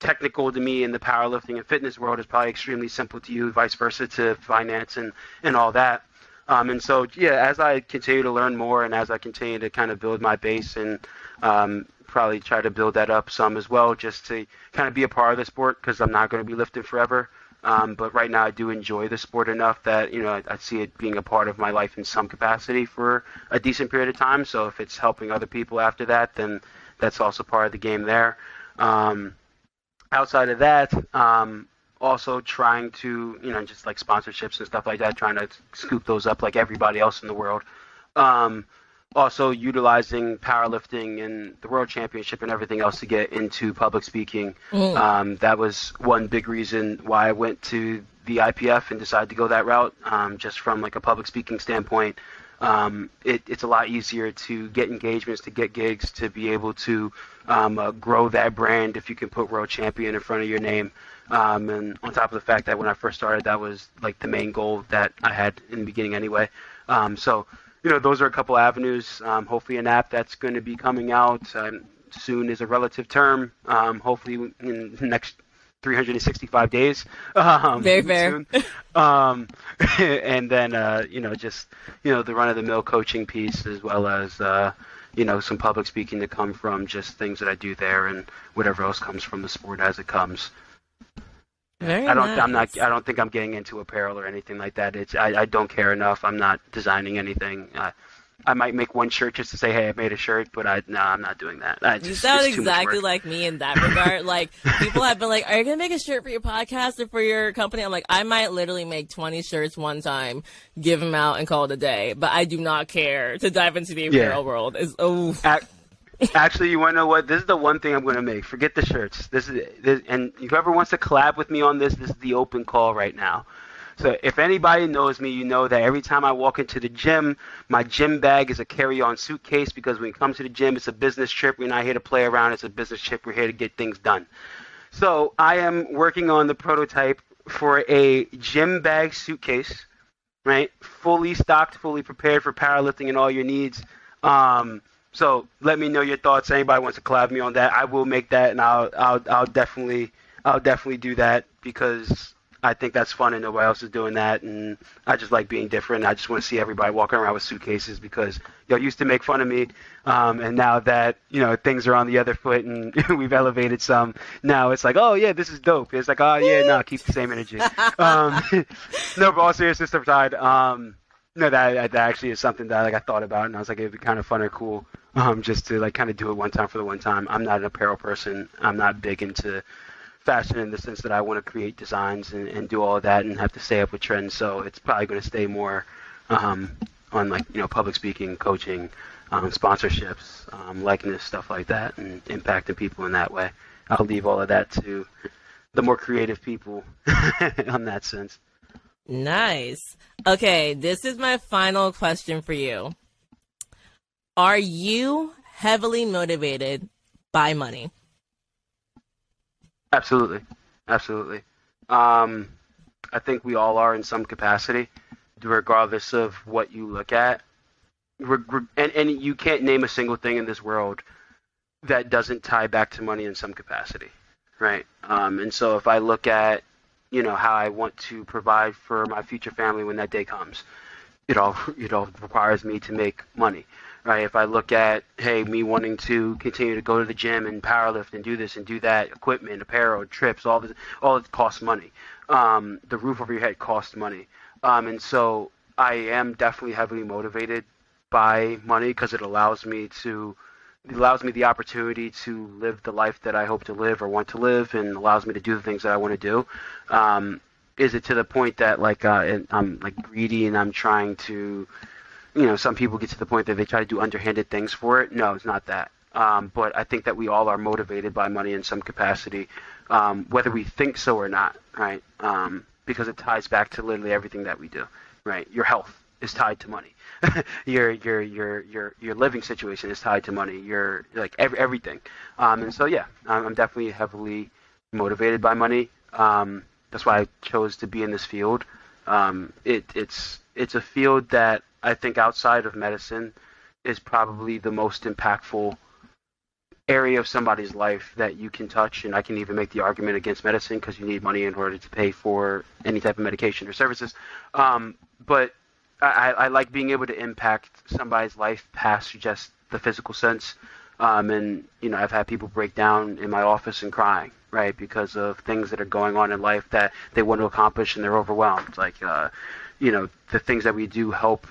technical to me in the powerlifting and fitness world is probably extremely simple to you, vice versa to finance and and all that. Um, and so, yeah, as I continue to learn more and as I continue to kind of build my base and um, probably try to build that up some as well, just to kind of be a part of the sport because I'm not going to be lifting forever. Um, but right now, I do enjoy the sport enough that you know I, I, see it being a part of my life in some capacity for a decent period of time. So if it's helping other people after that, then that's also part of the game there. Um, outside of that, um, also trying to, you know, just like sponsorships and stuff like that, trying to scoop those up like everybody else in the world. Um, also utilizing powerlifting and the world championship and everything else to get into public speaking. Mm. Um, that was one big reason why I went to the IPF and decided to go that route, um, just from like a public speaking standpoint. Um, it, it's a lot easier to get engagements, to get gigs, to be able to um, uh, grow that brand if you can put world champion in front of your name. Um, and on top of the fact that when I first started, that was like the main goal that I had in the beginning anyway. Um, so, you know, those are a couple avenues. Um, hopefully, an app that's going to be coming out um, soon is a relative term. Hopefully, in next 365 days. Um, Very fair. um, and then, uh, you know, just, you know, the run of the mill coaching piece as well as, uh, you know, some public speaking to come from just things that I do there and whatever else comes from the sport as it comes. Very I don't. Nice. I'm not. I don't think I'm getting into apparel or anything like that. It's. I, I don't care enough. I'm not designing anything. Uh, I might make one shirt just to say, "Hey, I made a shirt," but I no, I'm not doing that. Just, you sound exactly like me in that regard. like people have been like, "Are you gonna make a shirt for your podcast or for your company?" I'm like, I might literally make 20 shirts one time, give them out, and call it a day. But I do not care to dive into the apparel yeah. world. Is oh. At- Actually, you want to know what? This is the one thing I'm going to make. Forget the shirts. This is this, and whoever wants to collab with me on this, this is the open call right now. So if anybody knows me, you know that every time I walk into the gym, my gym bag is a carry-on suitcase because when it comes to the gym, it's a business trip. We're not here to play around. It's a business trip. We're here to get things done. So I am working on the prototype for a gym bag suitcase, right? Fully stocked, fully prepared for powerlifting and all your needs. Um, so let me know your thoughts. Anybody wants to collab me on that, I will make that, and I'll I'll I'll definitely I'll definitely do that because I think that's fun and nobody else is doing that, and I just like being different. I just want to see everybody walking around with suitcases because y'all used to make fun of me, um, and now that you know things are on the other foot and we've elevated some, now it's like, oh yeah, this is dope. It's like, oh yeah, no, keep the same energy. um, no, but all seriousness aside, um, no, that, that actually is something that like I thought about, and I was like, it'd be kind of fun or cool um, just to like kind of do it one time for the one time. I'm not an apparel person. I'm not big into fashion in the sense that I want to create designs and, and do all of that and have to stay up with trends. So it's probably going to stay more um, on like you know public speaking, coaching, um, sponsorships, um, likeness, stuff like that, and impacting people in that way. I'll leave all of that to the more creative people on that sense. Nice. Okay, this is my final question for you. Are you heavily motivated by money? Absolutely, absolutely. Um, I think we all are in some capacity, regardless of what you look at. And and you can't name a single thing in this world that doesn't tie back to money in some capacity, right? Um, and so if I look at, you know, how I want to provide for my future family when that day comes, it all it all requires me to make money right? If I look at, hey, me wanting to continue to go to the gym and powerlift and do this and do that, equipment, apparel, trips, all this, all it costs money. Um, the roof over your head costs money, um, and so I am definitely heavily motivated by money because it allows me to it allows me the opportunity to live the life that I hope to live or want to live, and allows me to do the things that I want to do. Um, is it to the point that like uh, I'm like greedy and I'm trying to you know, some people get to the point that they try to do underhanded things for it. No, it's not that. Um, but I think that we all are motivated by money in some capacity, um, whether we think so or not, right? Um, because it ties back to literally everything that we do, right? Your health is tied to money. your your your your your living situation is tied to money. Your like every, everything. Um, and so yeah, I'm definitely heavily motivated by money. Um, that's why I chose to be in this field. Um, it, it's it's a field that I think outside of medicine is probably the most impactful area of somebody's life that you can touch. And I can even make the argument against medicine because you need money in order to pay for any type of medication or services. Um, but I, I, like being able to impact somebody's life past just the physical sense. Um, and you know, I've had people break down in my office and crying, right, because of things that are going on in life that they want to accomplish and they're overwhelmed. Like, uh, you know, the things that we do help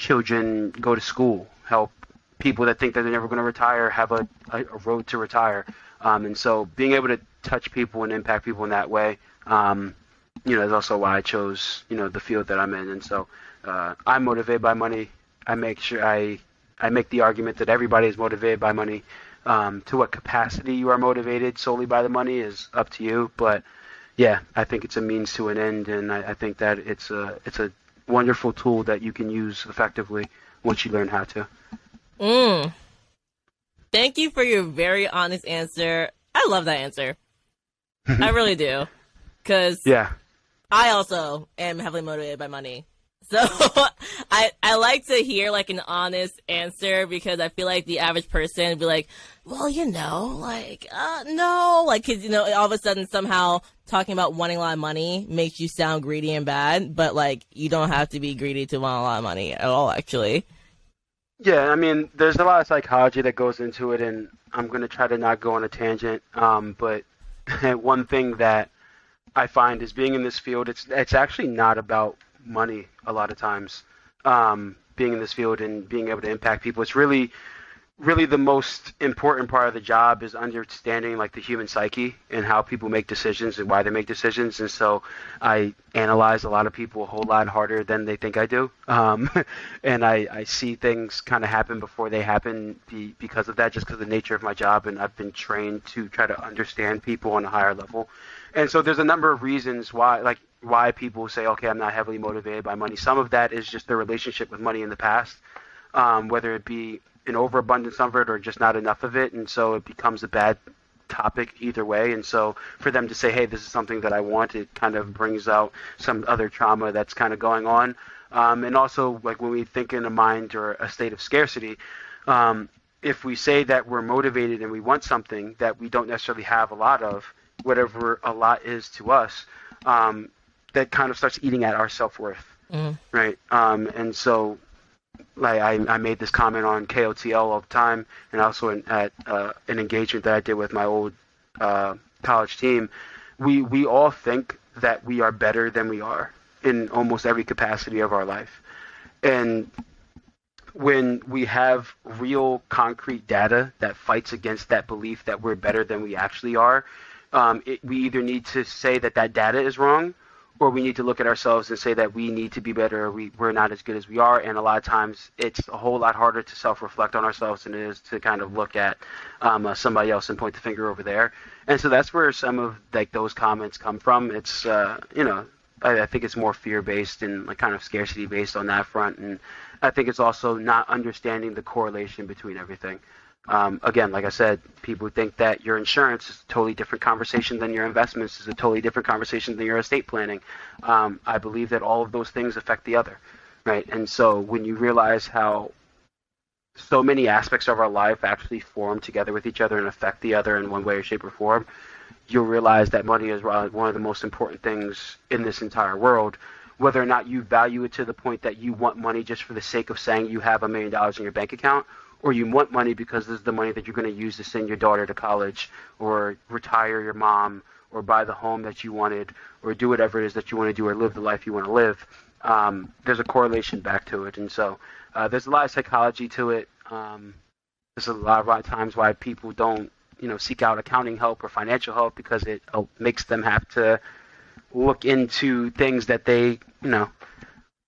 children go to school, help people that think that they're never going to retire have a, a, road to retire. Um, and so being able to touch people and impact people in that way, um, you know, is also why I chose, you know, the field that I'm in. And so uh, I'm motivated by money. I make sure I, I make the argument that everybody is motivated by money. Um, to what capacity you are motivated solely by the money is up to you. But yeah, I think it's a means to an end, and I, I think that it's a it's a wonderful tool that you can use effectively once you learn how to. Mm. Thank you for your very honest answer. I love that answer. I really do. Cause yeah, I also am heavily motivated by money. So I I like to hear like an honest answer because I feel like the average person would be like, well, you know, like uh no, like cuz you know all of a sudden somehow talking about wanting a lot of money makes you sound greedy and bad, but like you don't have to be greedy to want a lot of money at all actually. Yeah, I mean, there's a lot of psychology that goes into it and I'm going to try to not go on a tangent um but one thing that I find is being in this field it's it's actually not about money a lot of times. Um, being in this field and being able to impact people, it's really, really the most important part of the job is understanding like the human psyche and how people make decisions and why they make decisions. And so I analyze a lot of people a whole lot harder than they think I do. Um, and I, I see things kind of happen before they happen be, because of that, just because of the nature of my job. And I've been trained to try to understand people on a higher level. And so there's a number of reasons why, like why people say, okay, I'm not heavily motivated by money. Some of that is just their relationship with money in the past, um, whether it be an overabundance of it or just not enough of it, and so it becomes a bad topic either way. And so for them to say, hey, this is something that I want, it kind of brings out some other trauma that's kind of going on. Um, and also, like when we think in a mind or a state of scarcity, um, if we say that we're motivated and we want something that we don't necessarily have a lot of, whatever a lot is to us, um, that kind of starts eating at our self worth, mm. right? Um, and so, like I, I made this comment on KOTL all the time, and also in, at uh, an engagement that I did with my old uh, college team. We we all think that we are better than we are in almost every capacity of our life, and when we have real concrete data that fights against that belief that we're better than we actually are, um, it, we either need to say that that data is wrong or we need to look at ourselves and say that we need to be better. We, we're not as good as we are. And a lot of times it's a whole lot harder to self reflect on ourselves than it is to kind of look at um, uh, somebody else and point the finger over there. And so that's where some of like those comments come from. It's, uh, you know, I, I think it's more fear based and like kind of scarcity based on that front. And I think it's also not understanding the correlation between everything. Um, again, like I said, people think that your insurance is a totally different conversation than your investments is a totally different conversation than your estate planning. Um, I believe that all of those things affect the other, right? And so when you realize how so many aspects of our life actually form together with each other and affect the other in one way or shape or form, you'll realize that money is one of the most important things in this entire world. Whether or not you value it to the point that you want money just for the sake of saying you have a million dollars in your bank account, or you want money because this is the money that you're going to use to send your daughter to college, or retire your mom, or buy the home that you wanted, or do whatever it is that you want to do, or live the life you want to live. Um, there's a correlation back to it, and so uh, there's a lot of psychology to it. Um, there's a lot of times why people don't, you know, seek out accounting help or financial help because it uh, makes them have to look into things that they, you know,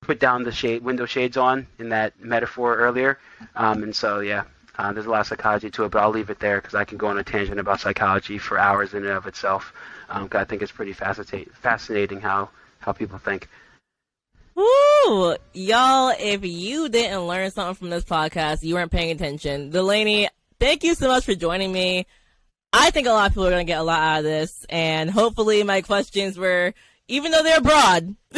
put down the shade window shades on in that metaphor earlier. Um, and so, yeah, uh, there's a lot of psychology to it, but I'll leave it there because I can go on a tangent about psychology for hours in and of itself. Um, I think it's pretty fascinating, fascinating how how people think. Woo! Y'all, if you didn't learn something from this podcast, you weren't paying attention. Delaney, thank you so much for joining me. I think a lot of people are going to get a lot out of this, and hopefully my questions were, even though they're broad,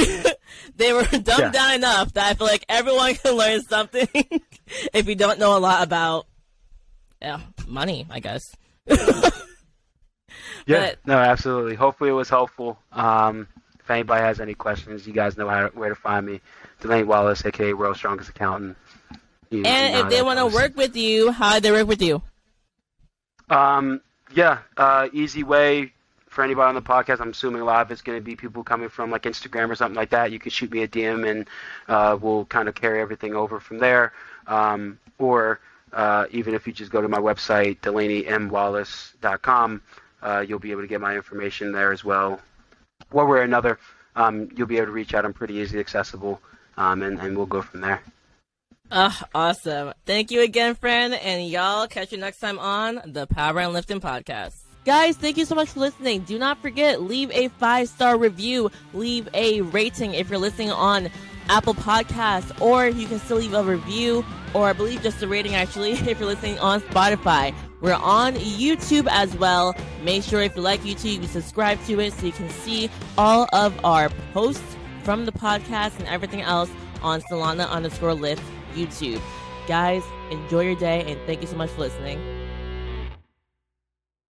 they were dumbed yeah. down enough that I feel like everyone can learn something if you don't know a lot about yeah, money, I guess. yeah, but, no, absolutely. Hopefully it was helpful. Um, if anybody has any questions, you guys know how, where to find me. Delaney Wallace, aka World's Strongest Accountant. You, and you know if they want to work with you, how do they work with you? Um, yeah, uh, easy way for anybody on the podcast. I'm assuming a lot of it's going to be people coming from like Instagram or something like that. You can shoot me a DM and uh, we'll kind of carry everything over from there. Um, or uh, even if you just go to my website, DelaneyMWallace.com, uh, you'll be able to get my information there as well. One way or another, um, you'll be able to reach out. I'm pretty easily accessible, um, and, and we'll go from there. Uh, awesome. Thank you again, friend. And y'all catch you next time on the Power in Lifting Podcast. Guys, thank you so much for listening. Do not forget, leave a five star review, leave a rating if you're listening on Apple Podcasts, or you can still leave a review, or I believe just a rating actually, if you're listening on Spotify. We're on YouTube as well. Make sure if you like YouTube, you subscribe to it so you can see all of our posts from the podcast and everything else on Solana underscore lift YouTube. Guys, enjoy your day and thank you so much for listening.